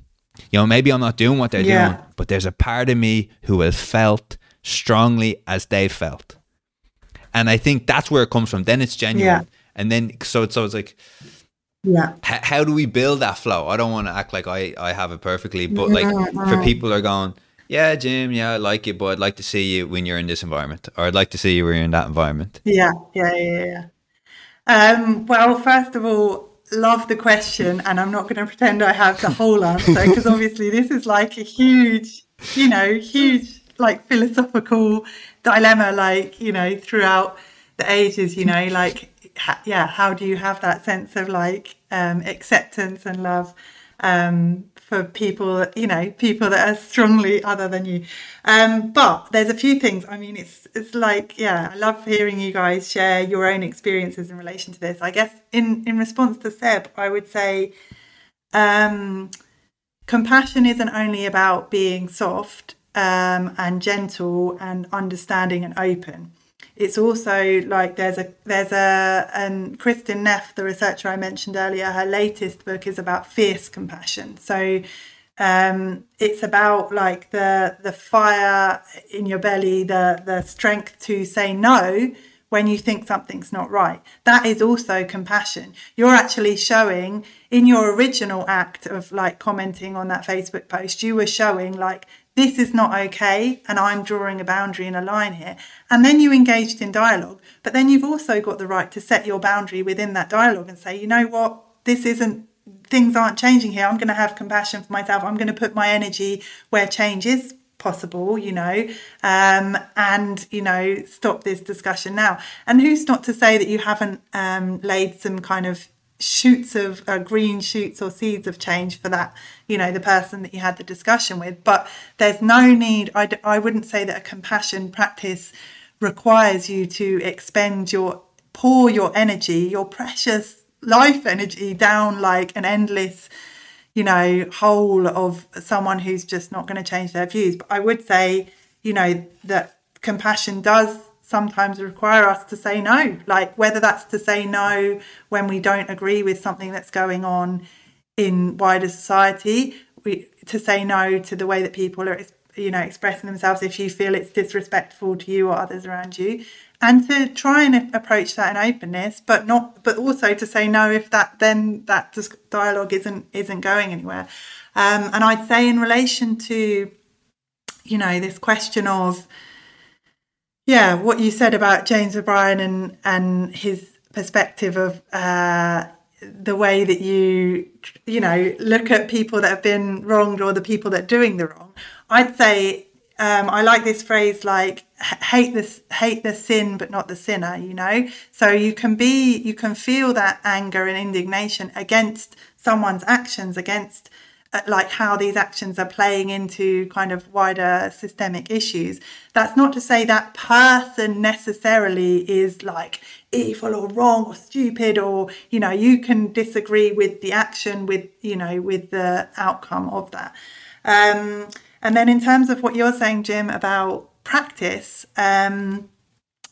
You know, maybe I'm not doing what they're Yeah. doing, but there's a part of me who has felt strongly as they felt. And I think that's where it comes from. Then it's genuine. Yeah. And then, so it's, so it's like, Yeah. how, how do we build that Flo? I don't want to act like I, I have it perfectly, but like for people are going, yeah, Jim, yeah, I like it, but I'd like to see you when you're in this environment, or I'd like to see you when you're in that environment. Yeah, yeah, yeah, yeah. Um, well, first of all, love the question, and I'm not going to pretend I have the whole answer because obviously this is like a huge, you know, huge like philosophical dilemma, like you know, throughout the ages, you know, like ha- yeah, how do you have that sense of like um, acceptance and love? Um, for people, you know, people that are strongly other than you. Um, but there's a few things. I mean, it's it's like, yeah, I love hearing you guys share your own experiences in relation to this. I guess in in response to Seb, I would say, um, compassion isn't only about being soft um, and gentle and understanding and open. It's also like there's a there's a and Kristin Neff, the researcher I mentioned earlier, her latest book is about fierce compassion. So um, it's about like the the fire in your belly, the the strength to say no when you think something's not right. That is also compassion. You're actually showing in your original act of like commenting on that Facebook post, you were showing like this is not okay and I'm drawing a boundary and a line here. And then you engaged in dialogue, but then you've also got the right to set your boundary within that dialogue and say, you know what, this isn't things aren't changing here. I'm going to have compassion for myself. I'm going to put my energy where change is possible, you know, um, and, you know, stop this discussion now. And who's not to say that you haven't um, laid some kind of shoots of uh, green shoots or seeds of change for that, you know, the person that you had the discussion with. But there's no need, I, d- I wouldn't say that a compassion practice requires you to expend your, pour your energy, your precious life energy down like an endless you know, hole of someone who's just not going to change their views. But I would say, you know, that compassion does sometimes require us to say no, like whether that's to say no when we don't agree with something that's going on in wider society, we, to say no to the way that people are, you know, expressing themselves if you feel it's disrespectful to you or others around you and to try and approach that in openness but not but also to say no if that then that dialogue isn't isn't going anywhere. Um, and i'd say in relation to you know this question of yeah what you said about james o'brien and and his perspective of uh, the way that you you know look at people that have been wronged or the people that are doing the wrong. I'd say um, I like this phrase like hate this hate the sin but not the sinner you know? So you can be you can feel that anger and indignation against someone's actions against uh, like how these actions are playing into kind of wider systemic issues. That's not to say that person necessarily is like evil or wrong or stupid or you know you can disagree with the action with you know with the outcome of that. Um, and then in terms of what you're saying, Jim, about practice, um,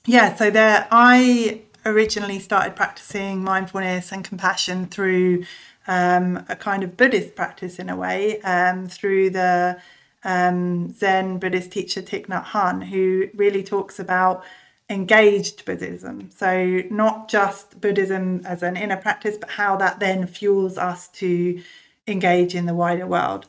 yeah, so there I originally started practicing mindfulness and compassion through um, a kind of Buddhist practice in a way, um, through the um, Zen Buddhist teacher Thich Nhat Hanh, who really talks about engaged Buddhism. So not just Buddhism as an inner practice, but how that then fuels us to engage in the wider world.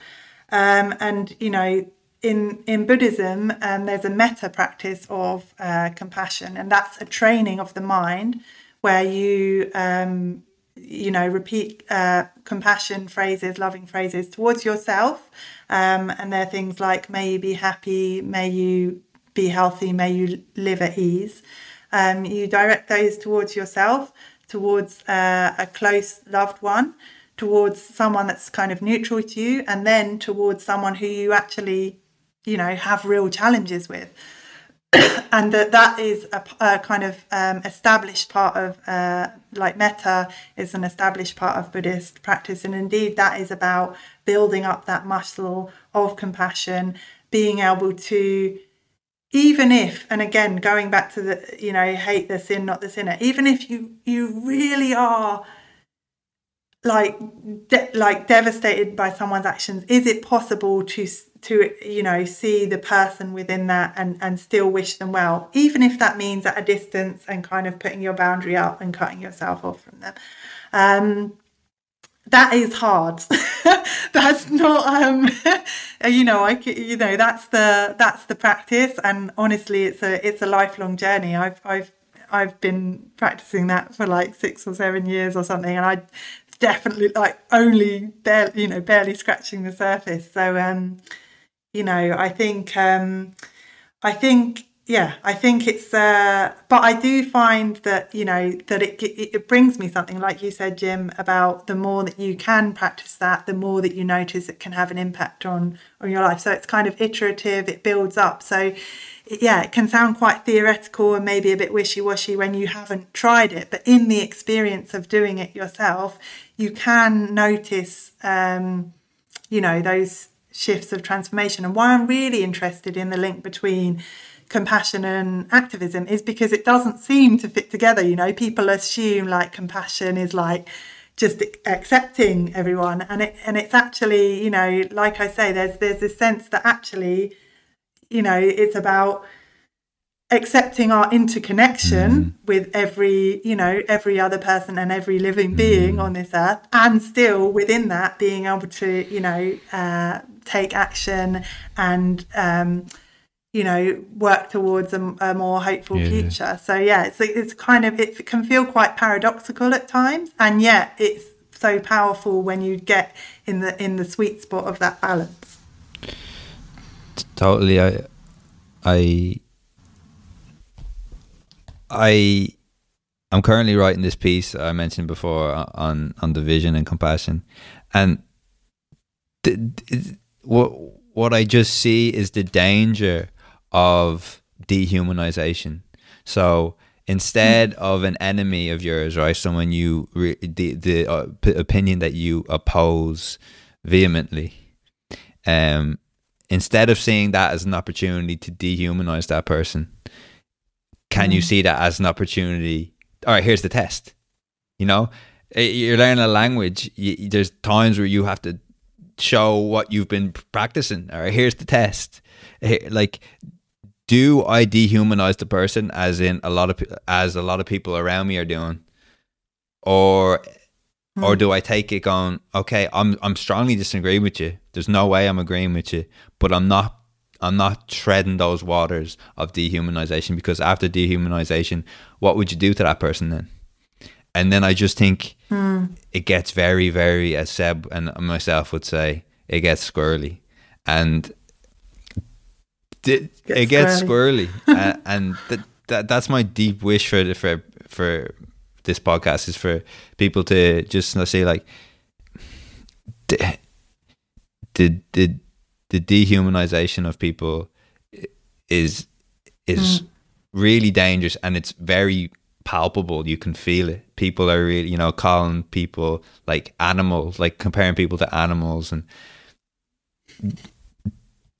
Um, and you know, in in Buddhism, um, there's a metta practice of uh, compassion, and that's a training of the mind where you um, you know repeat uh, compassion phrases, loving phrases towards yourself, um, and they're things like "May you be happy," "May you be healthy," "May you live at ease." Um, you direct those towards yourself, towards uh, a close loved one towards someone that's kind of neutral to you and then towards someone who you actually you know have real challenges with and that that is a, a kind of um, established part of uh, like metta is an established part of Buddhist practice, and indeed that is about building up that muscle of compassion, being able to even if and again going back to the you know hate the sin not the sinner even if you you really are like de- like devastated by someone's actions is it possible to to you know see the person within that and and still wish them well even if that means at a distance and kind of putting your boundary up and cutting yourself off from them. Um that is hard. That's not um you know i you know that's the that's the practice. And honestly it's a it's a lifelong journey. I've i've I've been practicing that for like six or seven years or something, and I definitely like only barely, you know, barely scratching the surface. So, um, you know, I think, um, I think, yeah, I think it's, uh, but I do find that, you know, that it, it, brings me something like you said, Jim, about the more that you can practice that, the more that you notice it can have an impact on, on your life. So it's kind of iterative, it builds up. So, yeah, it can sound quite theoretical and maybe a bit wishy washy when you haven't tried it, but in the experience of doing it yourself, you can notice, um, you know, those shifts of transformation. And why I'm really interested in the link between compassion and activism is because it doesn't seem to fit together. You know, people assume like compassion is like, just accepting everyone and it and it's actually you know like i say there's there's this sense that actually you know, it's about accepting our interconnection mm. with every, you know, every other person and every living being mm. on this earth, and still within that being able to, you know, uh, take action and, um, you know, work towards a, a more hopeful yeah. future. So yeah, it's it's kind of it can feel quite paradoxical at times, and yet it's so powerful when you get in the in the sweet spot of that balance totally. I, I, I, I'm currently writing this piece I mentioned before on on the vision and compassion, and the, what what I just see is the danger of dehumanization. So instead of an enemy of yours, right, someone you re, the the uh, p- opinion that you oppose vehemently, um, instead of seeing that as an opportunity to dehumanize that person, can mm. you see that as an opportunity? All right, here's the test. You know, you're learning a language. You, there's times where you have to show what you've been practicing. All right, here's the test. Like, do I dehumanize the person as in a lot of as a lot of people around me are doing, or Mm. Or do I take it going, okay, I'm I'm strongly disagreeing with you. There's no way I'm agreeing with you, but I'm not I'm not treading those waters of dehumanization because after dehumanization, what would you do to that person then? And then I just think mm. it gets very, very, as Seb and myself would say, it gets squirrely. And it, gets it gets squirrely. squirrely. and, that, that, that's my deep wish for, for, for this podcast is for people to just say like the the the, the dehumanization of people is is mm. really dangerous and it's very palpable you can feel it people are really you know calling people like animals like comparing people to animals and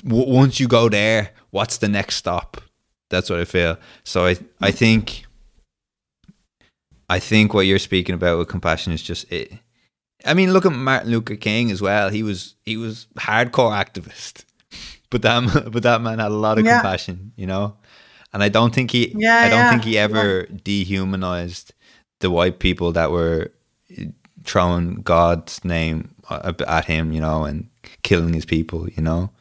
w- once you go there what's the next stop that's what i feel so i i think I think what you're speaking about with compassion is just it. I mean, look at Martin Luther King as well. He was he was hardcore activist, but that but that man had a lot of yeah. compassion, you know. And I don't think he yeah, I don't yeah. think he ever dehumanized the white people that were throwing God's name at him, you know, and killing his people, you know.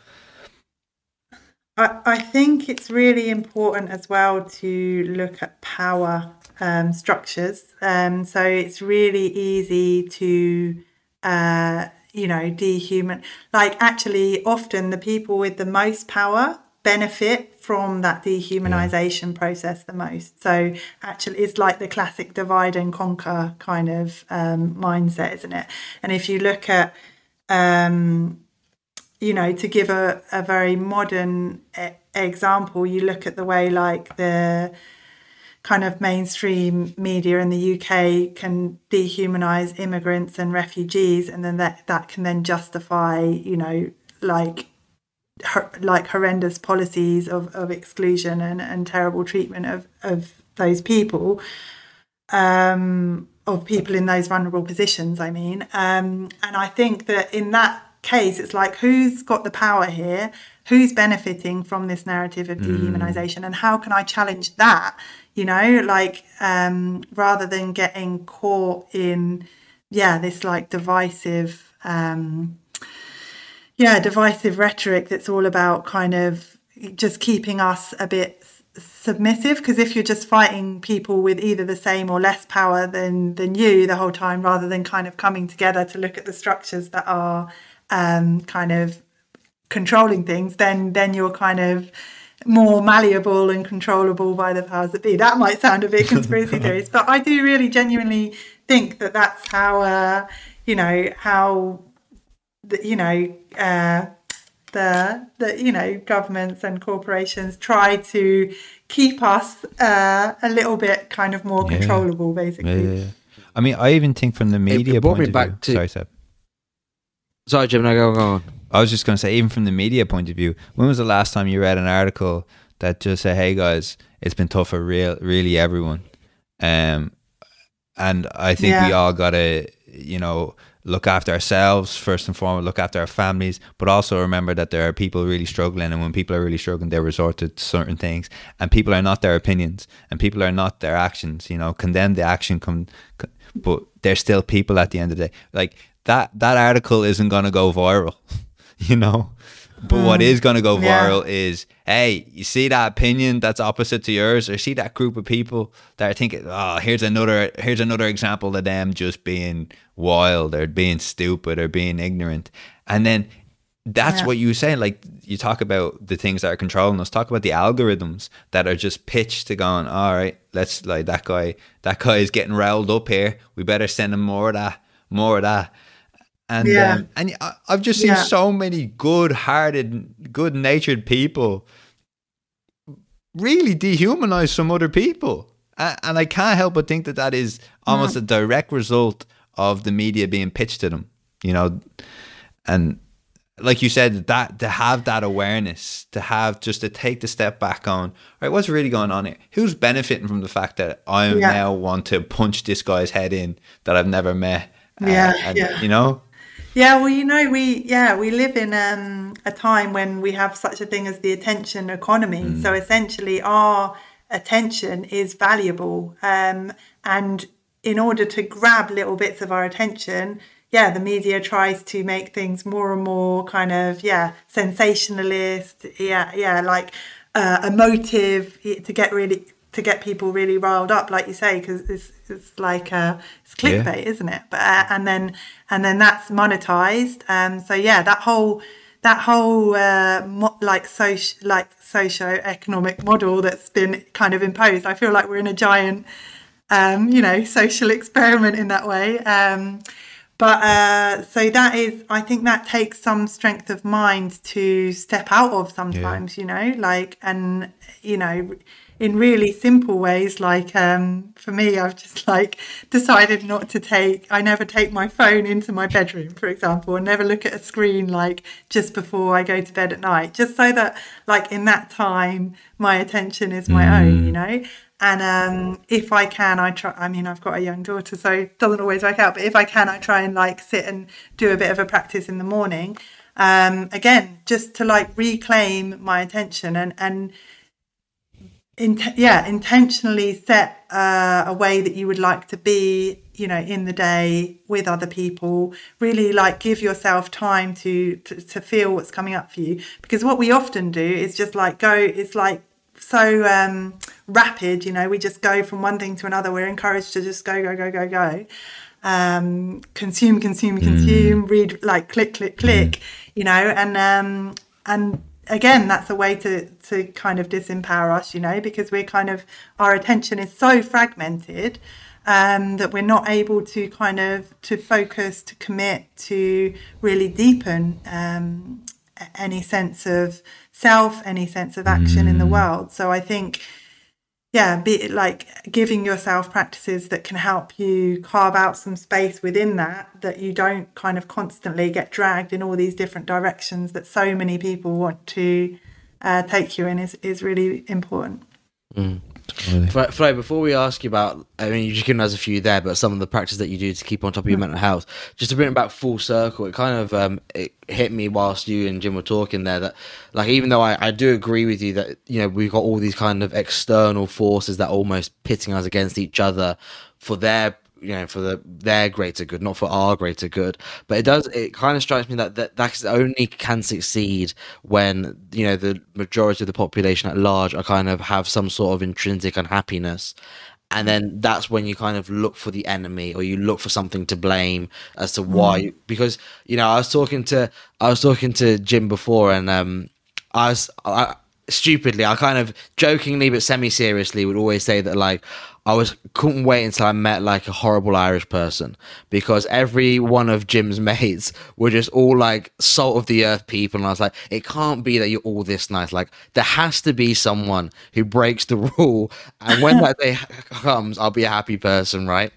I, I think it's really important as well to look at power um, structures. Um, so it's really easy to, uh, you know, dehuman. Like actually, often the people with the most power benefit from that dehumanization yeah. process the most. So actually, it's like the classic divide and conquer kind of um, mindset, isn't it? And if you look at um, you know, to give a, a very modern e- example, you look at the way like the kind of mainstream media in the UK can dehumanize immigrants and refugees, and then that that can then justify, you know, like like horrendous policies of, of exclusion and, and terrible treatment of, of those people, um, of people in those vulnerable positions, I mean. Um, and I think that in that case, it's like who's got the power here? Who's benefiting from this narrative of dehumanization? Mm. And how can I challenge that? You know, like um, rather than getting caught in, yeah, this like divisive. Um, yeah, divisive rhetoric that's all about kind of just keeping us a bit submissive because if you're just fighting people with either the same or less power than than you the whole time rather than kind of coming together to look at the structures that are um, kind of controlling things then then you're kind of more malleable and controllable by the powers that be that might sound a bit conspiracy theories but i do really genuinely think that that's how uh, you know how the, you know uh, the the you know governments and corporations try to keep us uh, a little bit kind of more yeah. controllable, basically. Yeah, yeah, I mean, I even think from the media point of view. To, sorry, Seb. Sorry, Jim. No, go, go on. I was just going to say, even from the media point of view, when was the last time you read an article that just said, "Hey guys, it's been tough for real, really everyone," um, and I think we all got to, you know, look after ourselves first and foremost, look after our families, but also remember that there are people really struggling. And when people are really struggling, they resort to certain things. And people are not their opinions and people are not their actions. You know, condemn the action, come, but they're still people at the end of the day. Like that, that article isn't going to go viral, you know? But mm. what is going to go viral yeah. is, hey, you see that opinion that's opposite to yours, or see that group of people that are thinking, oh, here's another, here's another example of them just being wild or being stupid or being ignorant, and then that's yeah. what you were saying. Like you talk about the things that are controlling us. Talk about the algorithms that are just pitched to going. All right, let's like that guy. That guy is getting riled up here. We better send him more of that, more of that and yeah. um, and I've just seen yeah. so many good-hearted, good-natured people really dehumanize some other people, and I can't help but think that that is almost mm. a direct result of the media being pitched to them, you know, and like you said, that to have that awareness, to have just to take the step back on, right, what's really going on here? Who's benefiting from the fact that I yeah. now want to punch this guy's head in that I've never met? Yeah, uh, and, yeah. you know, yeah, well, you know, we yeah we live in um, a time when we have such a thing as the attention economy. Mm. So essentially, our attention is valuable, um, and in order to grab little bits of our attention, yeah, the media tries to make things more and more kind of yeah sensationalist, yeah, yeah, like uh, emotive to get really to get people really riled up, like you say, because it's, it's like a it's clickbait, yeah. isn't it? But uh, and then and then that's monetized. Um, so yeah, that whole that whole uh, mo- like social like socio-economic model that's been kind of imposed. I feel like we're in a giant, um, you know, social experiment in that way. Um, but uh, so that is, I think that takes some strength of mind to step out of sometimes, yeah. you know, like and you know in really simple ways. Like um, for me, I've just like decided not to take. I never take my phone into my bedroom, for example, and never look at a screen like just before I go to bed at night, just so that like in that time my attention is my mm. own, you know. And um, if I can, I try. I mean, I've got a young daughter, so it doesn't always work out. But if I can, I try and like sit and do a bit of a practice in the morning. Um, again, just to like reclaim my attention and and in, yeah intentionally set uh, a way that you would like to be you know in the day with other people really like give yourself time to, to to feel what's coming up for you because what we often do is just like go it's like so um, rapid you know we just go from one thing to another we're encouraged to just go go go go go um, consume consume consume mm. read like click click click mm. you know and um, and again that's a way to to kind of disempower us you know because we're kind of our attention is so fragmented um, that we're not able to kind of to focus to commit to really deepen um, any sense of self, any sense of action mm. in the mm. world. So I think, yeah, be like giving yourself practices that can help you carve out some space within that, that you don't kind of constantly get dragged in all these different directions that so many people want to uh, take you in is, is really important. Mm. Flo, before we ask you about, I mean, you can has a few there, but some of the practice that you do to keep on top of your mental health, just to bring it back full circle, it kind of um, it hit me whilst you and Jim were talking there that, like, even though I, I do agree with you that you know we've got all these kind of external forces that are almost pitting us against each other for their you know for the their greater good not for our greater good but it does it kind of strikes me that that that only can succeed when you know the majority of the population at large are kind of have some sort of intrinsic unhappiness and then that's when you kind of look for the enemy or you look for something to blame as to why mm. because you know i was talking to i was talking to jim before and um i was I, stupidly i kind of jokingly but semi-seriously would always say that like I was couldn't wait until I met like a horrible Irish person because every one of Jim's mates were just all like salt of the earth people, and I was like, it can't be that you're all this nice. Like there has to be someone who breaks the rule, and when that day comes, I'll be a happy person, right?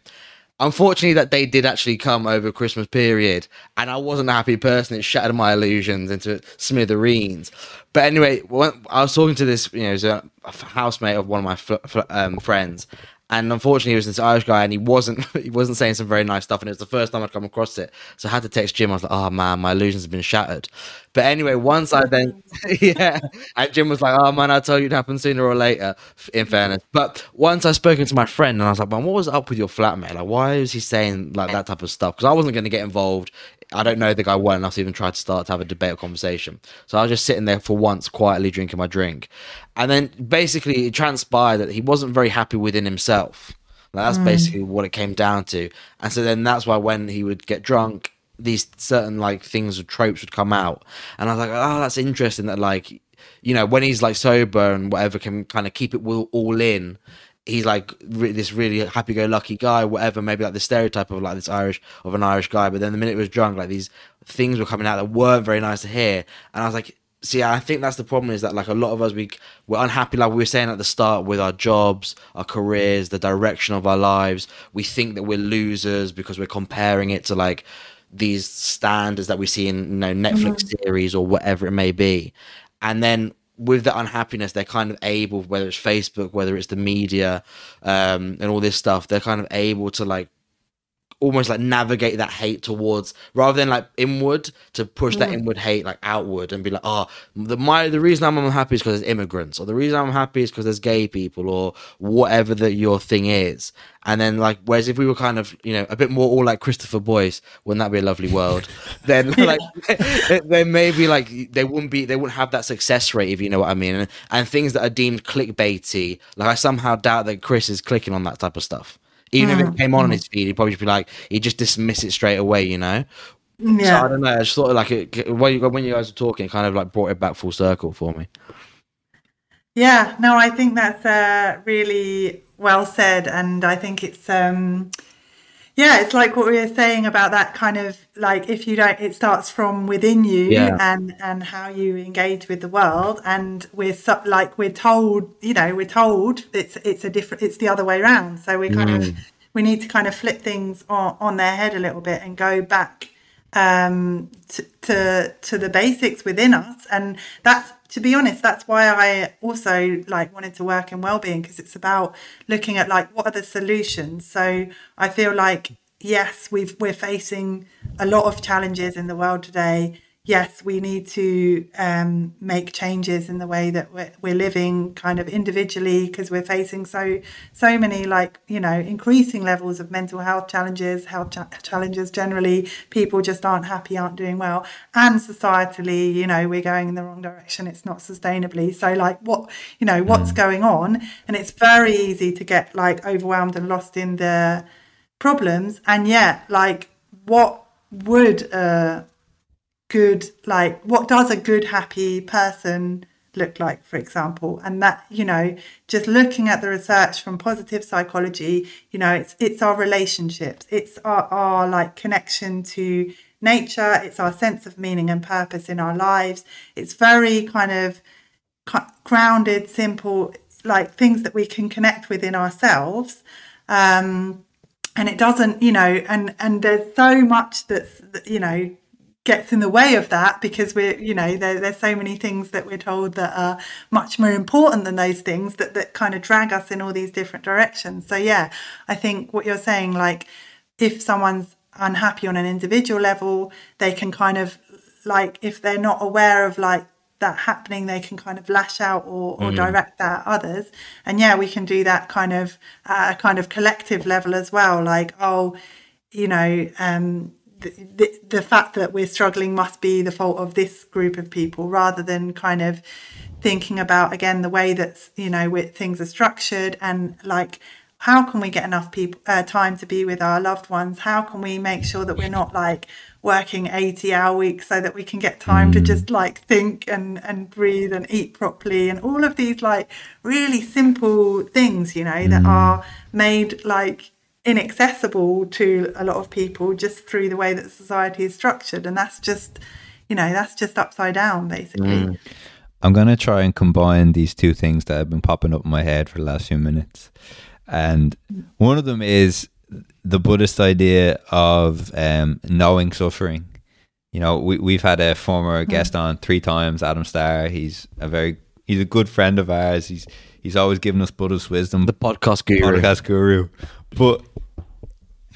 Unfortunately, that day did actually come over Christmas period, and I wasn't a happy person. It shattered my illusions into smithereens. But anyway, I was talking to this, you know, a housemate of one of my f- f- um, friends, and unfortunately, he was this Irish guy, and he wasn't he wasn't saying some very nice stuff. And it was the first time I'd come across it, so I had to text Jim. I was like, "Oh man, my illusions have been shattered." But anyway, once I then yeah, and Jim was like, "Oh man, I told you it happened sooner or later." In fairness, but once I spoken to my friend, and I was like, "Man, what was up with your flatmate? Like, why is he saying like that type of stuff?" Because I wasn't going to get involved. I don't know the guy well enough to even try to start to have a debate or conversation. So I was just sitting there for once, quietly drinking my drink, and then basically it transpired that he wasn't very happy within himself like, that's mm. basically what it came down to. And so then that's why when he would get drunk, these certain like things or tropes would come out. And I was like, oh, that's interesting that like, you know, when he's like sober and whatever can kind of keep it all in, he's like re- this really happy-go-lucky guy, whatever. Maybe like the stereotype of like this Irish of an Irish guy. But then the minute he was drunk, like these things were coming out that weren't very nice to hear. And I was like, see i think that's the problem is that like a lot of us we we're unhappy like we were saying at the start with our jobs our careers the direction of our lives we think that we're losers because we're comparing it to like these standards that we see in you know netflix mm-hmm. series or whatever it may be and then with that unhappiness they're kind of able whether it's facebook whether it's the media um, and all this stuff they're kind of able to like almost like navigate that hate towards rather than like inward to push that mm. inward hate like outward and be like oh the my the reason i'm unhappy is because there's immigrants or the reason i'm happy is because there's gay people or whatever that your thing is. And then like whereas if we were kind of you know a bit more all like christopher boyce wouldn't that be a lovely world? Then like then maybe like they wouldn't be they wouldn't have that success rate if you know what i mean. And, and things that are deemed clickbaity like i somehow doubt that chris is clicking on that type of stuff even mm. if it came on, on his feed, he'd probably just be like, he'd just dismiss it straight away, you know? Yeah. So I don't know. I just thought like it, when you when you guys were talking, it kind of like brought it back full circle for me. Yeah, no, I think that's uh, really well said, and I think it's um, yeah it's like what we were saying about that kind of like if you don't it starts from within you yeah. and and how you engage with the world and we're so, like we're told you know we're told it's it's a different it's the other way around so we kind mm. of we need to kind of flip things on, on their head a little bit and go back um to, to to the basics within us and that's to be honest, that's why I also like wanted to work in well-being because it's about looking at like what are the solutions. So I feel like yes, we've we're facing a lot of challenges in the world today yes, we need to um, make changes in the way that we're, we're living kind of individually because we're facing so so many like you know increasing levels of mental health challenges health challenges generally. People just aren't happy aren't doing well. And societally you know we're going in the wrong direction. It's not sustainably. So like what you know what's mm. going on? And it's very easy to get like overwhelmed and lost in the problems. And yet like what would uh good like what does a good happy person look like for example and that you know just looking at the research from positive psychology you know it's it's our relationships it's our, our like connection to nature, it's our sense of meaning and purpose in our lives. It's very kind of grounded, simple, like things that we can connect with in ourselves. Um, and it doesn't, you know, and and there's so much that's, you know, gets in the way of that because we're you know there, there's so many things that we're told that are much more important than those things that that kind of drag us in all these different directions. So yeah i think what you're saying like if someone's unhappy on an individual level they can kind of like if they're not aware of like that happening they can kind of lash out or, or mm. direct that at others. And yeah we can do that kind of at a kind of collective level as well. Like oh you know um the, the, fact that we're struggling must be the fault of this group of people rather than kind of thinking about again the way that you know things are structured and like how can we get enough people uh, time to be with our loved ones how can we make sure that we're not like working 80 hour weeks so that we can get time mm. to just like think and and breathe and eat properly and all of these like really simple things you know mm. that are made like inaccessible to a lot of people just through the way that society is structured and that's just you know that's just upside down basically. Mm. i'm going to try and combine these two things that have been popping up in my head for the last few minutes. And one of them is the buddhist idea of um, knowing suffering. You know we, we've had a former mm. guest on three times adam starr. He's a very he's a good friend of ours. He's he's always given us buddhist wisdom. The podcast guru. Podcast guru. But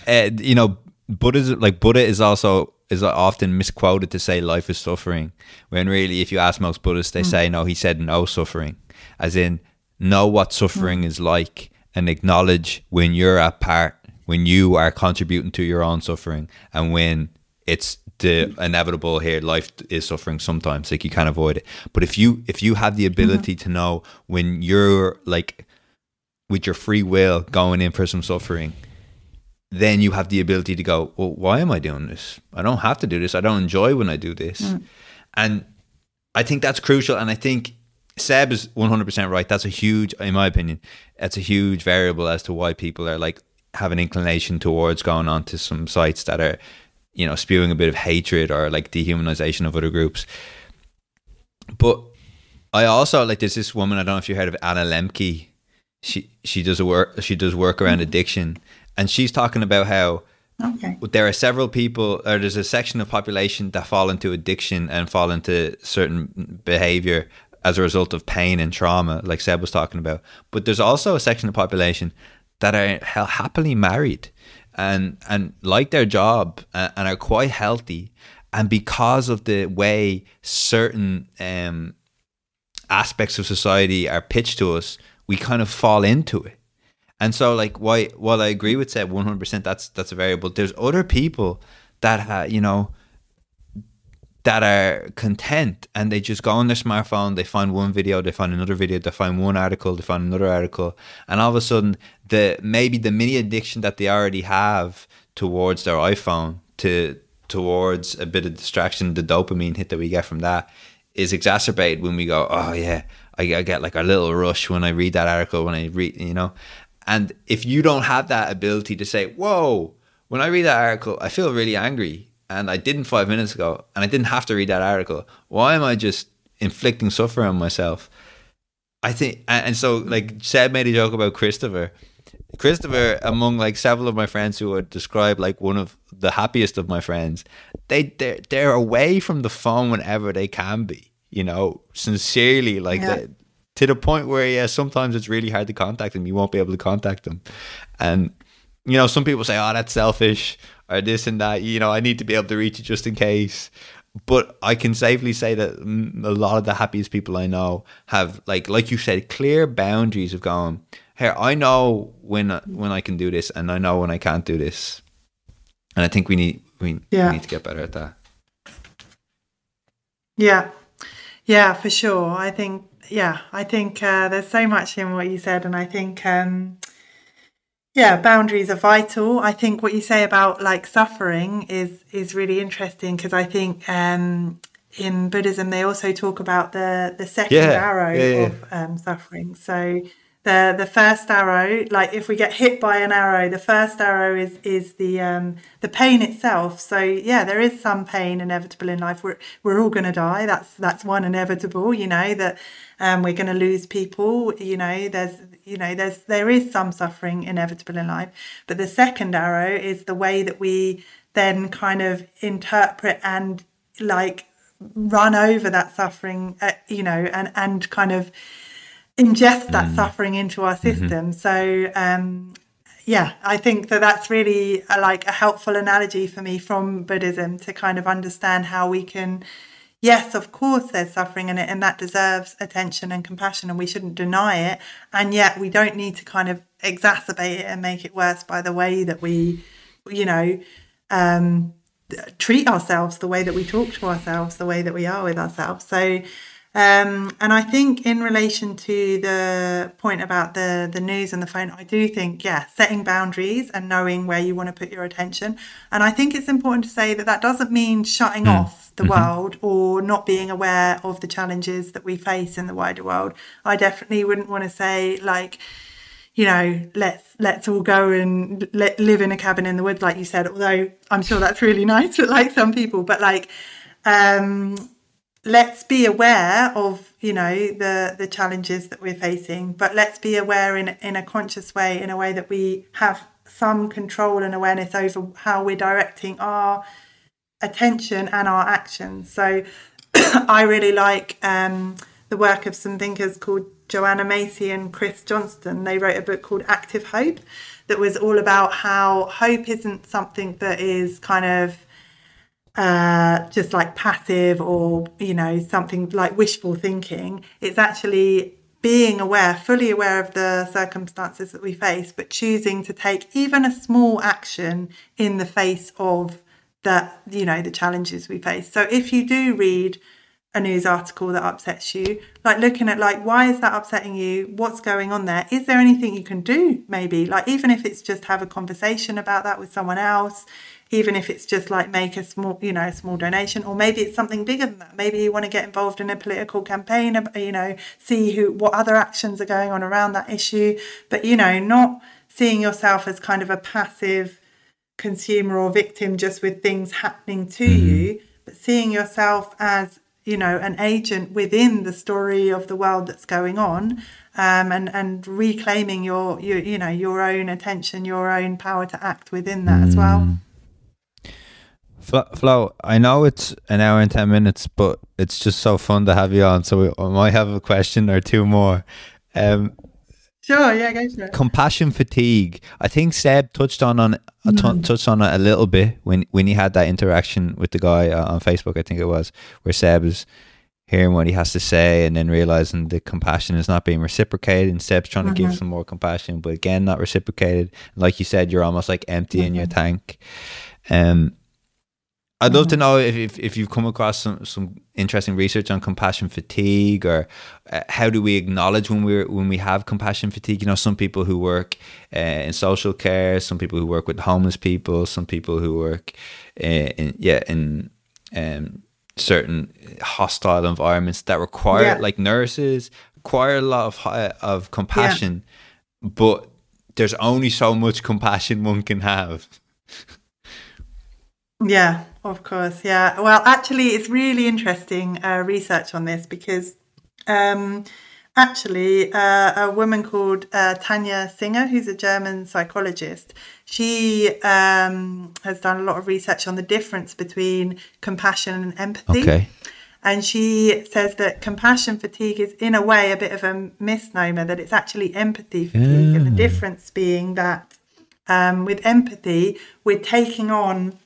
uh, you know, Buddha like Buddha is also is often misquoted to say life is suffering, when really, if you ask most Buddhists, they mm. say no. He said no suffering, as in know what suffering mm. is like and acknowledge when you're at part, when you are contributing to your own suffering, and when it's the inevitable here life is suffering sometimes like you can't avoid it but if you if you have the ability mm-hmm. to know when you're like with your free will going in for some suffering then you have the ability to go, well, why am I doing this? I don't have to do this. I don't enjoy when I do this. Mm. And I think that's crucial. And I think Seb is 100% right. That's a huge, in my opinion, that's a huge variable as to why people are like, have an inclination towards going on to some sites that are, you know, spewing a bit of hatred or like dehumanization of other groups. But I also like there's this woman, I don't know if you heard of Anna Lembke. She she does a work she does work around mm. addiction and she's talking about how okay. there are several people, or there's a section of population that fall into addiction and fall into certain behavior as a result of pain and trauma, like Seb was talking about. But there's also a section of population that are happily married and and like their job and, and are quite healthy, and because of the way certain um, aspects of society are pitched to us, we kind of fall into it. And so, like, why? While I agree with Seb one hundred percent, that's that's a variable. There's other people that uh, you know that are content and they just go on their smartphone, they find one video, they find another video, they find one article, they find another article, and all of a sudden the maybe the mini addiction that they already have towards their iPhone to towards a bit of distraction, the dopamine hit that we get from that is exacerbated when we go, oh yeah, I, I get like a little rush when I read that article, when I read, you know, and if you don't have that ability to say, whoa, when I read that article, I feel really angry and I didn't five minutes ago and I didn't have to read that article. Why am I just inflicting suffering on myself? I think, and so like Seb made a joke about Christopher. Christopher, among like several of my friends who would describe like one of the happiest of my friends, they they're, they're away from the phone whenever they can be. You know, sincerely, like yeah. To the point where yeah, sometimes it's really hard to contact them. You won't be able to contact them, and you know some people say, "Oh, that's selfish," or this and that. You know, I need to be able to reach it just in case. But I can safely say that a lot of the happiest people I know have, like, like you said, clear boundaries of going. Here, I know when when I can do this, and I know when I can't do this. And I think we need we, yeah. we need to get better at that. Yeah, yeah, for sure. I think yeah, I think uh, there's so much in what you said, and I think um, yeah, boundaries are vital. I think what you say about like suffering is is really interesting because I think um, in Buddhism they also talk about the the second yeah, arrow yeah, yeah. of um, suffering. So the the first arrow like if we get hit by an arrow the first arrow is is the um the pain itself. So yeah there is some pain inevitable in life. We're we're all going to die. That's that's one inevitable you know that um we're going to lose people you know there's you know there's there is some suffering inevitable in life. But the second arrow is the way that we then kind of interpret and like run over that suffering uh, you know and and kind of ingest that mm. suffering into our mm-hmm. system. Mm-hmm. So, um, yeah, I think that that's really a, like a helpful analogy for me from Buddhism to kind of understand how we can. Yes, of course, there's suffering in it, and that deserves attention and compassion, and we shouldn't deny it. And yet, we don't need to kind of exacerbate it and make it worse by the way that we, you know, um, treat ourselves, the way that we talk to ourselves, the way that we are with ourselves. So, um, and I think in relation to the point about the the news and the phone, I do think yeah, setting boundaries and knowing where you want to put your attention. And I think it's important to say that that doesn't mean shutting mm. off the mm-hmm. world or not being aware of the challenges that we face in the wider world. I definitely wouldn't want to say like you know, let's let's all go and let, live in a cabin in the woods, like you said. Although I'm sure that's really nice for like some people, but like um, let's be aware of you know the the challenges that we're facing but let's be aware in in a conscious way in a way that we have some control and awareness over how we're directing our attention and our actions. So i really like um, the work of some thinkers called joanna macy and chris johnstone. They wrote a book called active hope that was all about how hope isn't something that is kind of uh, just like passive or you know something like wishful thinking it's actually being aware fully aware of the circumstances that we face but choosing to take even a small action in the face of that you know the challenges we face. So if you do read a news article that upsets you like looking at like why is that upsetting you? What's going on there? Is there anything you can do maybe? Like even if it's just have a conversation about that with someone else even if it's just like make a small you know a small donation or maybe it's something bigger than that maybe you want to get involved in a political campaign you know see who what other actions are going on around that issue but you know not seeing yourself as kind of a passive consumer or victim just with things happening to mm-hmm. you but seeing yourself as you know an agent within the story of the world that's going on um, and and reclaiming your, your you know your own attention your own power to act within that mm. as well mm. Flo, I know it's an hour and 10 minutes, but it's just so fun to have you on. So we, I might have a question or two more. Um, sure, yeah, go for. Compassion fatigue. I think Seb touched on, on mm. touched on it a little bit when, when he had that interaction with the guy uh, on Facebook, I think it was, where Seb is hearing what he has to say and then realizing the compassion is not being reciprocated and Seb's trying mm-hmm. to give mm-hmm. some more compassion, but again, not reciprocated. Like you said, you're almost like empty mm-hmm. in your tank. Um, I'd love to mm-hmm. know if, if, if you've come across some, some interesting research on compassion fatigue, or uh, how do we acknowledge when we when we have compassion fatigue? You know, some people who work uh, in social care, some people who work with homeless people, some people who work uh, in yeah in um, certain hostile environments that require yeah. like nurses require a lot of of compassion, yeah. but there's only so much compassion one can have. Yeah, of course. Yeah. Well, actually, it's really interesting uh, research on this because um, actually, uh, a woman called uh, Tanja Singer, who's a German psychologist, she um, has done a lot of research on the difference between compassion and empathy. Okay. And she says that compassion fatigue is, in a way, a bit of a misnomer, that it's actually empathy fatigue. Yeah. And the difference being that um, with empathy, we're taking on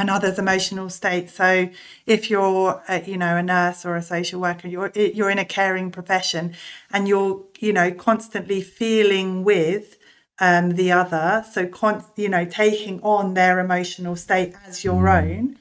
another's emotional state. So if you're, a, you know, a nurse or a social worker, you're you're in a caring profession, and you're, you know, constantly feeling with um, the other. So, con- you know, taking on their emotional state as your mm. own.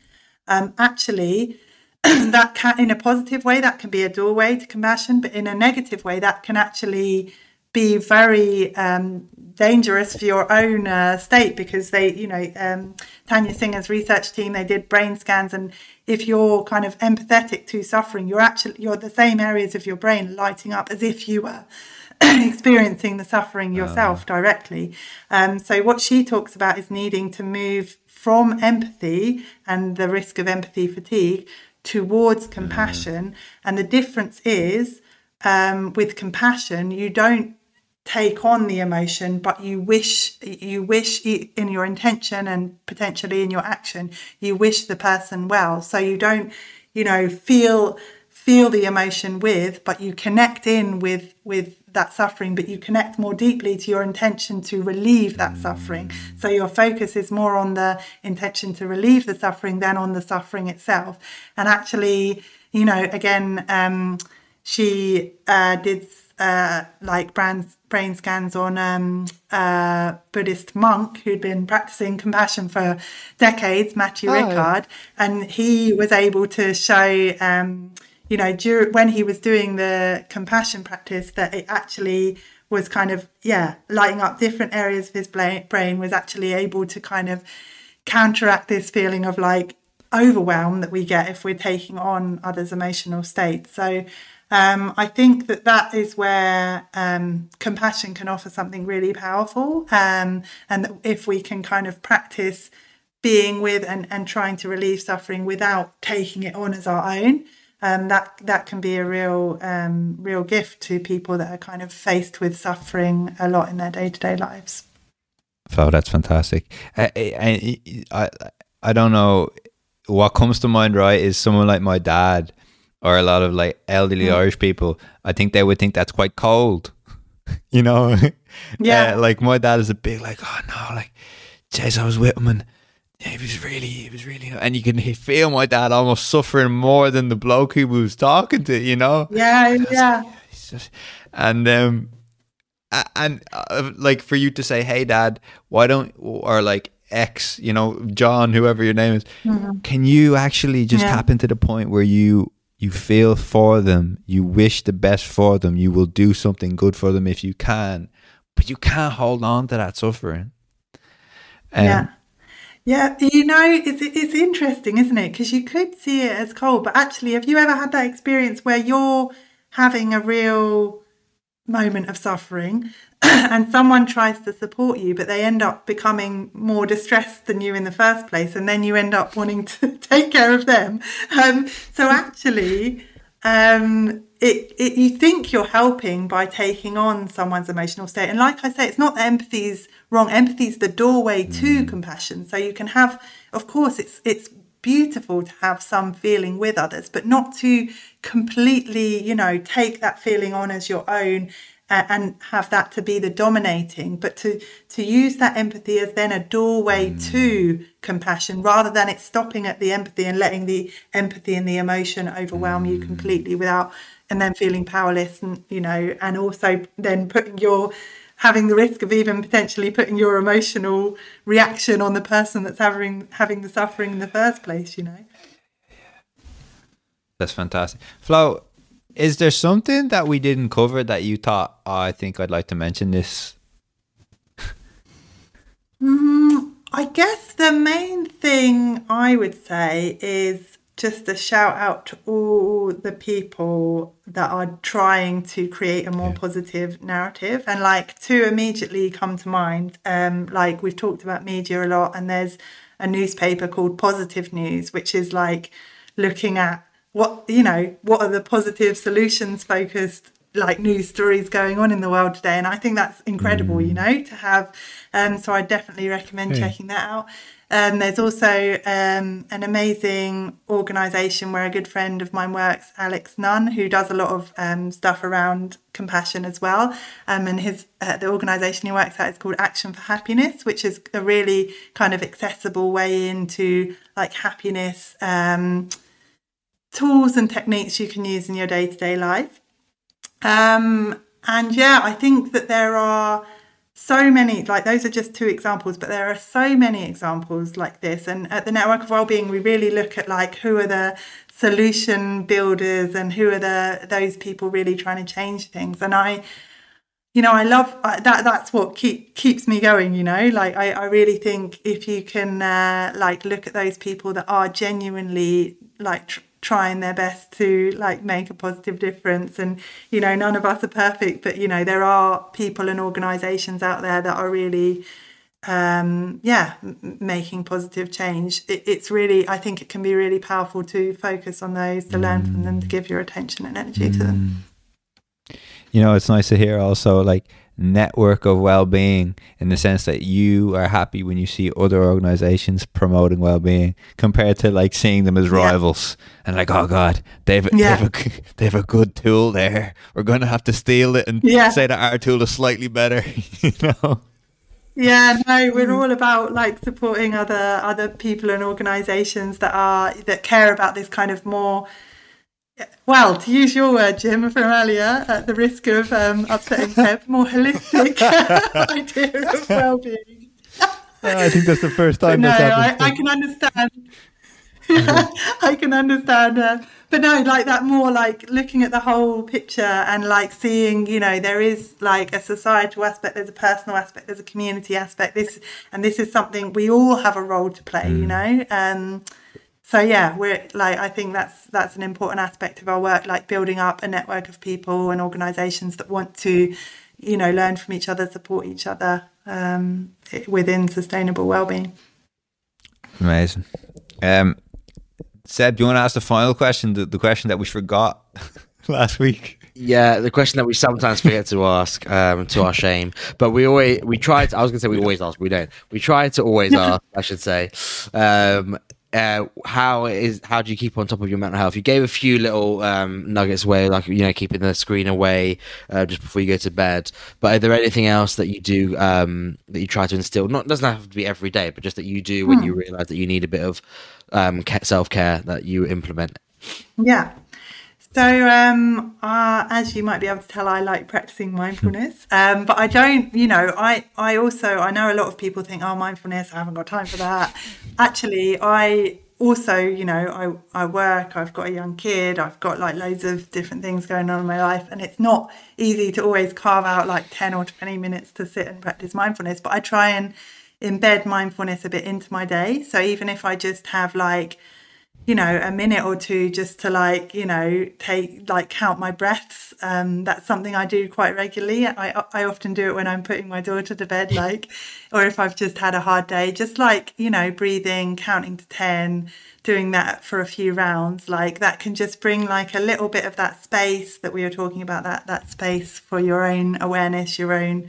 Um, actually, that can, in a positive way, that can be a doorway to compassion, but in a negative way, that can actually be very um, dangerous for your own uh, state because they, you know, um, Tanja Singer's research team, they did brain scans, and if you're kind of empathetic to suffering, you're actually you're the same areas of your brain lighting up as if you were experiencing the suffering yourself directly. Um, so what she talks about is needing to move from empathy and the risk of empathy fatigue towards compassion. And the difference is um, with compassion, you don't take on the emotion, but you wish you wish in your intention and potentially in your action, you wish the person well. So you don't, you know, feel feel the emotion with, but you connect in with with that suffering, but you connect more deeply to your intention to relieve that suffering. So your focus is more on the intention to relieve the suffering than on the suffering itself. And actually, you know, again, um, she uh, did uh, like brain, brain scans on um, a Buddhist monk who'd been practicing compassion for decades, Matthieu oh. Ricard, and he was able to show. Um, you know, during, when he was doing the compassion practice, that it actually was kind of, yeah, lighting up different areas of his brain, was actually able to kind of counteract this feeling of like overwhelm that we get if we're taking on others' emotional states. So um, I think that that is where um, compassion can offer something really powerful. Um, and if we can kind of practice being with and, and trying to relieve suffering without taking it on as our own, um, that that can be a real um, real gift to people that are kind of faced with suffering a lot in their day to day lives. Oh, that's fantastic. I, I, I don't know what comes to mind. Right, is someone like my dad or a lot of like elderly mm. Irish people. I think they would think that's quite cold. you know, yeah. Uh, like my dad is a big like, oh no, like, Jez, I was with him and yeah, he was really, he was really, and you can feel my dad almost suffering more than the bloke he was talking to, you know? Yeah, yeah. Just, and, um, and uh, like for you to say, hey, dad, why don't, or like X, you know, John, whoever your name is, mm-hmm. can you actually just yeah. tap into the point where you, you feel for them, you wish the best for them, you will do something good for them if you can, but you can't hold on to that suffering. Um, yeah yeah, you know, it's it's interesting, isn't it? Because you could see it as cold, but actually, have you ever had that experience where you're having a real moment of suffering and someone tries to support you, but they end up becoming more distressed than you in the first place, and then you end up wanting to take care of them. Um, so actually, um, it, it you think you're helping by taking on someone's emotional state, and like I say, it's not that empathy's wrong. Empathy is the doorway to mm. compassion. So you can have, of course, it's it's beautiful to have some feeling with others, but not to completely, you know, take that feeling on as your own and have that to be the dominating but to to use that empathy as then a doorway mm. to compassion rather than it stopping at the empathy and letting the empathy and the emotion overwhelm mm. you completely without and then feeling powerless and you know and also then putting your having the risk of even potentially putting your emotional reaction on the person that's having having the suffering in the first place you know that's fantastic flo is there something that we didn't cover that you thought oh, i think i'd like to mention this mm, i guess the main thing i would say is just a shout out to all the people that are trying to create a more yeah. positive narrative and like two immediately come to mind um like we've talked about media a lot and there's a newspaper called positive news which is like looking at what you know what are the positive solutions focused like news stories going on in the world today and i think that's incredible mm. you know to have um so i definitely recommend yeah. checking that out um, there's also um, an amazing organisation where a good friend of mine works, Alex Nunn, who does a lot of um, stuff around compassion as well. Um, and his uh, the organisation he works at is called Action for Happiness, which is a really kind of accessible way into like happiness um, tools and techniques you can use in your day to day life. Um, and yeah, I think that there are so many like those are just two examples but there are so many examples like this. And at the network of wellbeing we really look at like who are the solution builders and who are the those people really trying to change things. And i you know i love that that's what keep keeps me going you know? Like i, I really think if you can uh, like look at those people that are genuinely like tr- trying their best to like make a positive difference. And you know none of us are perfect but you know there are people and organizations out there that are really um yeah m- making positive change. It, it's really i think it can be really powerful to focus on those to learn from them to give your attention and energy to them. You know it's nice to hear also like network of well-being in the sense that you are happy when you see other organizations promoting well-being compared to like seeing them as rivals and like oh god they've Yeah. they've, a, they've a good tool there we're going to have to steal it and Yeah. say that our tool is slightly better you know Yeah, no, we're all about like supporting other other people and organisations that are that care about this kind of more. Well, to use your word, Jim, from earlier, at the risk of um, upsetting Pep, more holistic idea of well-being. I think that's the first time no, I, I can understand. I can understand. Uh, but no, like that more like looking at the whole picture and like seeing, you know, there is like a societal aspect, there's a personal aspect, there's a community aspect. This and this is something we all have a role to play, you know. Um, so yeah, we're like I think that's that's an important aspect of our work, like building up a network of people and organisations that want to, you know, learn from each other, support each other um, within sustainable well-being. amazing um Seb, do you want to ask the final question, the, the question that we forgot last week? Yeah, the question that we sometimes forget to ask, um, to our shame, but we always we try. To, I was gonna say we always ask, we don't. We try to always ask. I should say. Um, uh, how is how do you keep on top of your mental health? You gave a few little um, nuggets away, like you know, keeping the screen away uh, just before you go to bed. But are there anything else that you do um, that you try to instill? Not doesn't have to be every day, but just that you do when you realize that you need a bit of um, self care that you implement. Yeah. So, um, uh, as you might be able to tell, I like practicing mindfulness, um, but I don't. You know, I I also I know a lot of people think, oh, mindfulness, I haven't got time for that. Actually, I also, you know, I I work. I've got a young kid. I've got like loads of different things going on in my life, and it's not easy to always carve out like ten or twenty minutes to sit and practice mindfulness. But I try and embed mindfulness a bit into my day. So even if I just have like you know a minute or two just to like you know take like count my breaths. Um that's something i do quite regularly. I i often do it when i'm putting my daughter to bed like or if i've just had a hard day just like you know breathing counting to 10 doing that for a few rounds like that can just bring like a little bit of that space that we were talking about that that space for your own awareness your own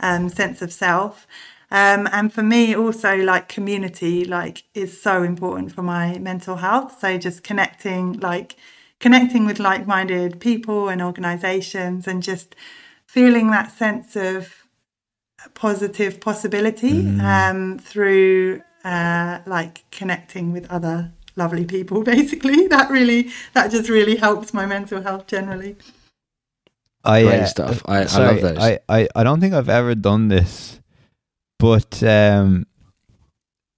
um, sense of self um, and for me also like community like is so important for my mental health so just connecting like connecting with like-minded people and organizations and just feeling that sense of positive possibility um, through uh, like connecting with other lovely people basically that really that just really helps my mental health generally I, Great uh, stuff. I- I love sorry, those. I, I, I don't think I've ever done this, but um,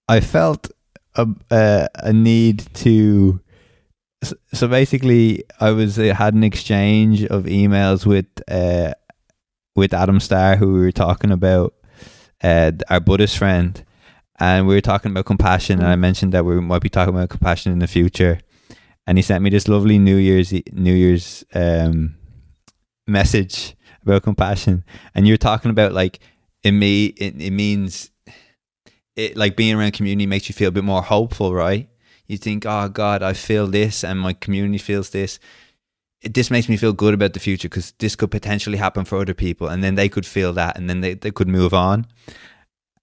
I felt a, a, a need to. So basically, I was uh, had an exchange of emails with uh, with Adam Starr, who we were talking about, uh, our Buddhist friend, and we were talking about compassion, and I mentioned that we might be talking about compassion in the future, and he sent me this lovely New Year's New Year's um, message about compassion, and you're talking about like it me it, it means it like being around community makes you feel a bit more hopeful, right? You think, oh God, I feel this, and my community feels this. It, this makes me feel good about the future because this could potentially happen for other people, and then they could feel that, and then they, they could move on.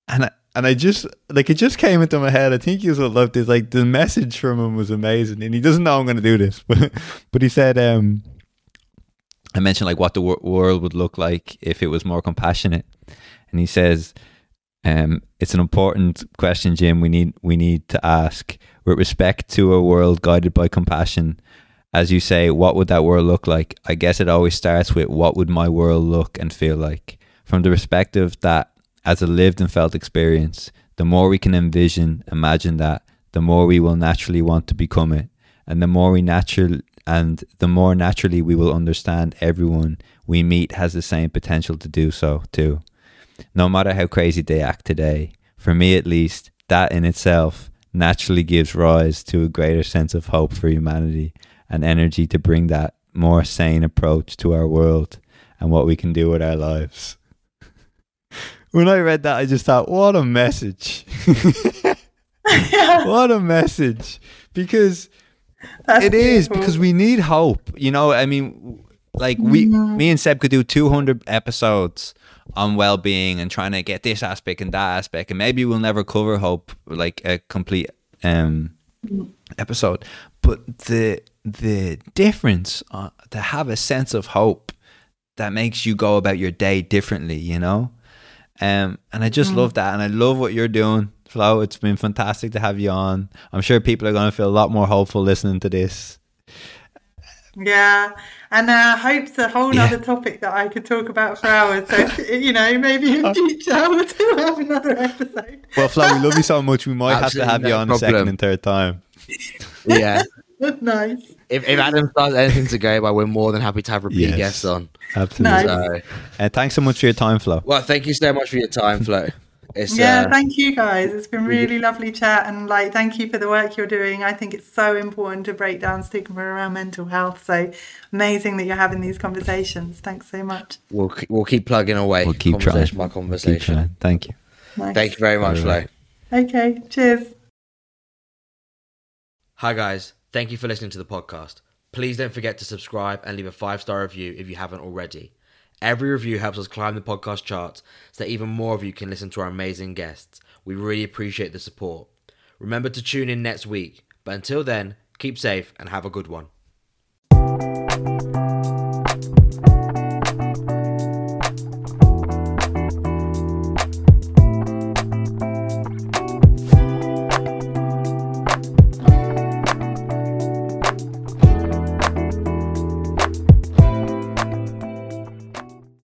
And I, and I just like it just came into my head. I think you will love this. Like the message from him was amazing, and he doesn't know I'm going to do this, but but he said, um, I mentioned like what the wor- world would look like if it was more compassionate, and he says, um, it's an important question, Jim. We need we need to ask with respect to a world guided by compassion. As you say, what would that world look like? I guess it always starts with what would my world look and feel like, from the perspective that as a lived and felt experience, the more we can envision, imagine that, the more we will naturally want to become it, and the more we natural and the more naturally we will understand everyone we meet has the same potential to do so too. No matter how crazy they act today, for me at least, that in itself, naturally gives rise to a greater sense of hope for humanity and energy to bring that more sane approach to our world and what we can do with our lives. when I read that, I just thought, what a message! what a message! Because That's it is beautiful. because we need hope. You know, I mean, like we, mm-hmm. me and Seb could do 200 episodes on well-being and trying to get this aspect and that aspect, and maybe we'll never cover hope like a complete um episode. But the the difference uh, to have a sense of hope that makes you go about your day differently, you know. Um, and I just love that, and I love what you're doing, Flo. It's been fantastic to have you on. I'm sure people are going to feel a lot more hopeful listening to this. Yeah, and uh, hope's a whole Yeah. other topic that I could talk about for hours. So you know, maybe in future we'll have another episode. Well, Flo, we love you so much. We might have to Absolutely have you no on a second and third time. Yeah. nice. if, if Adam Starr's anything to go by, we're more than happy to have repeat Yes. guests on. Absolutely. Nice. So, Uh, thanks so much for your time, Flo. well, thank you so much for your time, Flo. It's Yeah, uh, thank you guys. It's been really lovely chat and like thank you for the work you're doing. I think it's so important to break down stigma around mental health. So amazing that you're having these conversations. Thanks so much. we'll we'll keep plugging away. We'll keep trying. conversation by We'll keep conversation. trying. Thank you. Nice. Thank you very much, Flo. Okay, cheers. Hi guys, thank you for listening to the podcast. Please don't forget to subscribe and leave a five star review if you haven't already. Every review helps us climb the podcast charts so that even more of you can listen to our amazing guests. We really appreciate the support. Remember to tune in next week, but until then, keep safe and have a good one.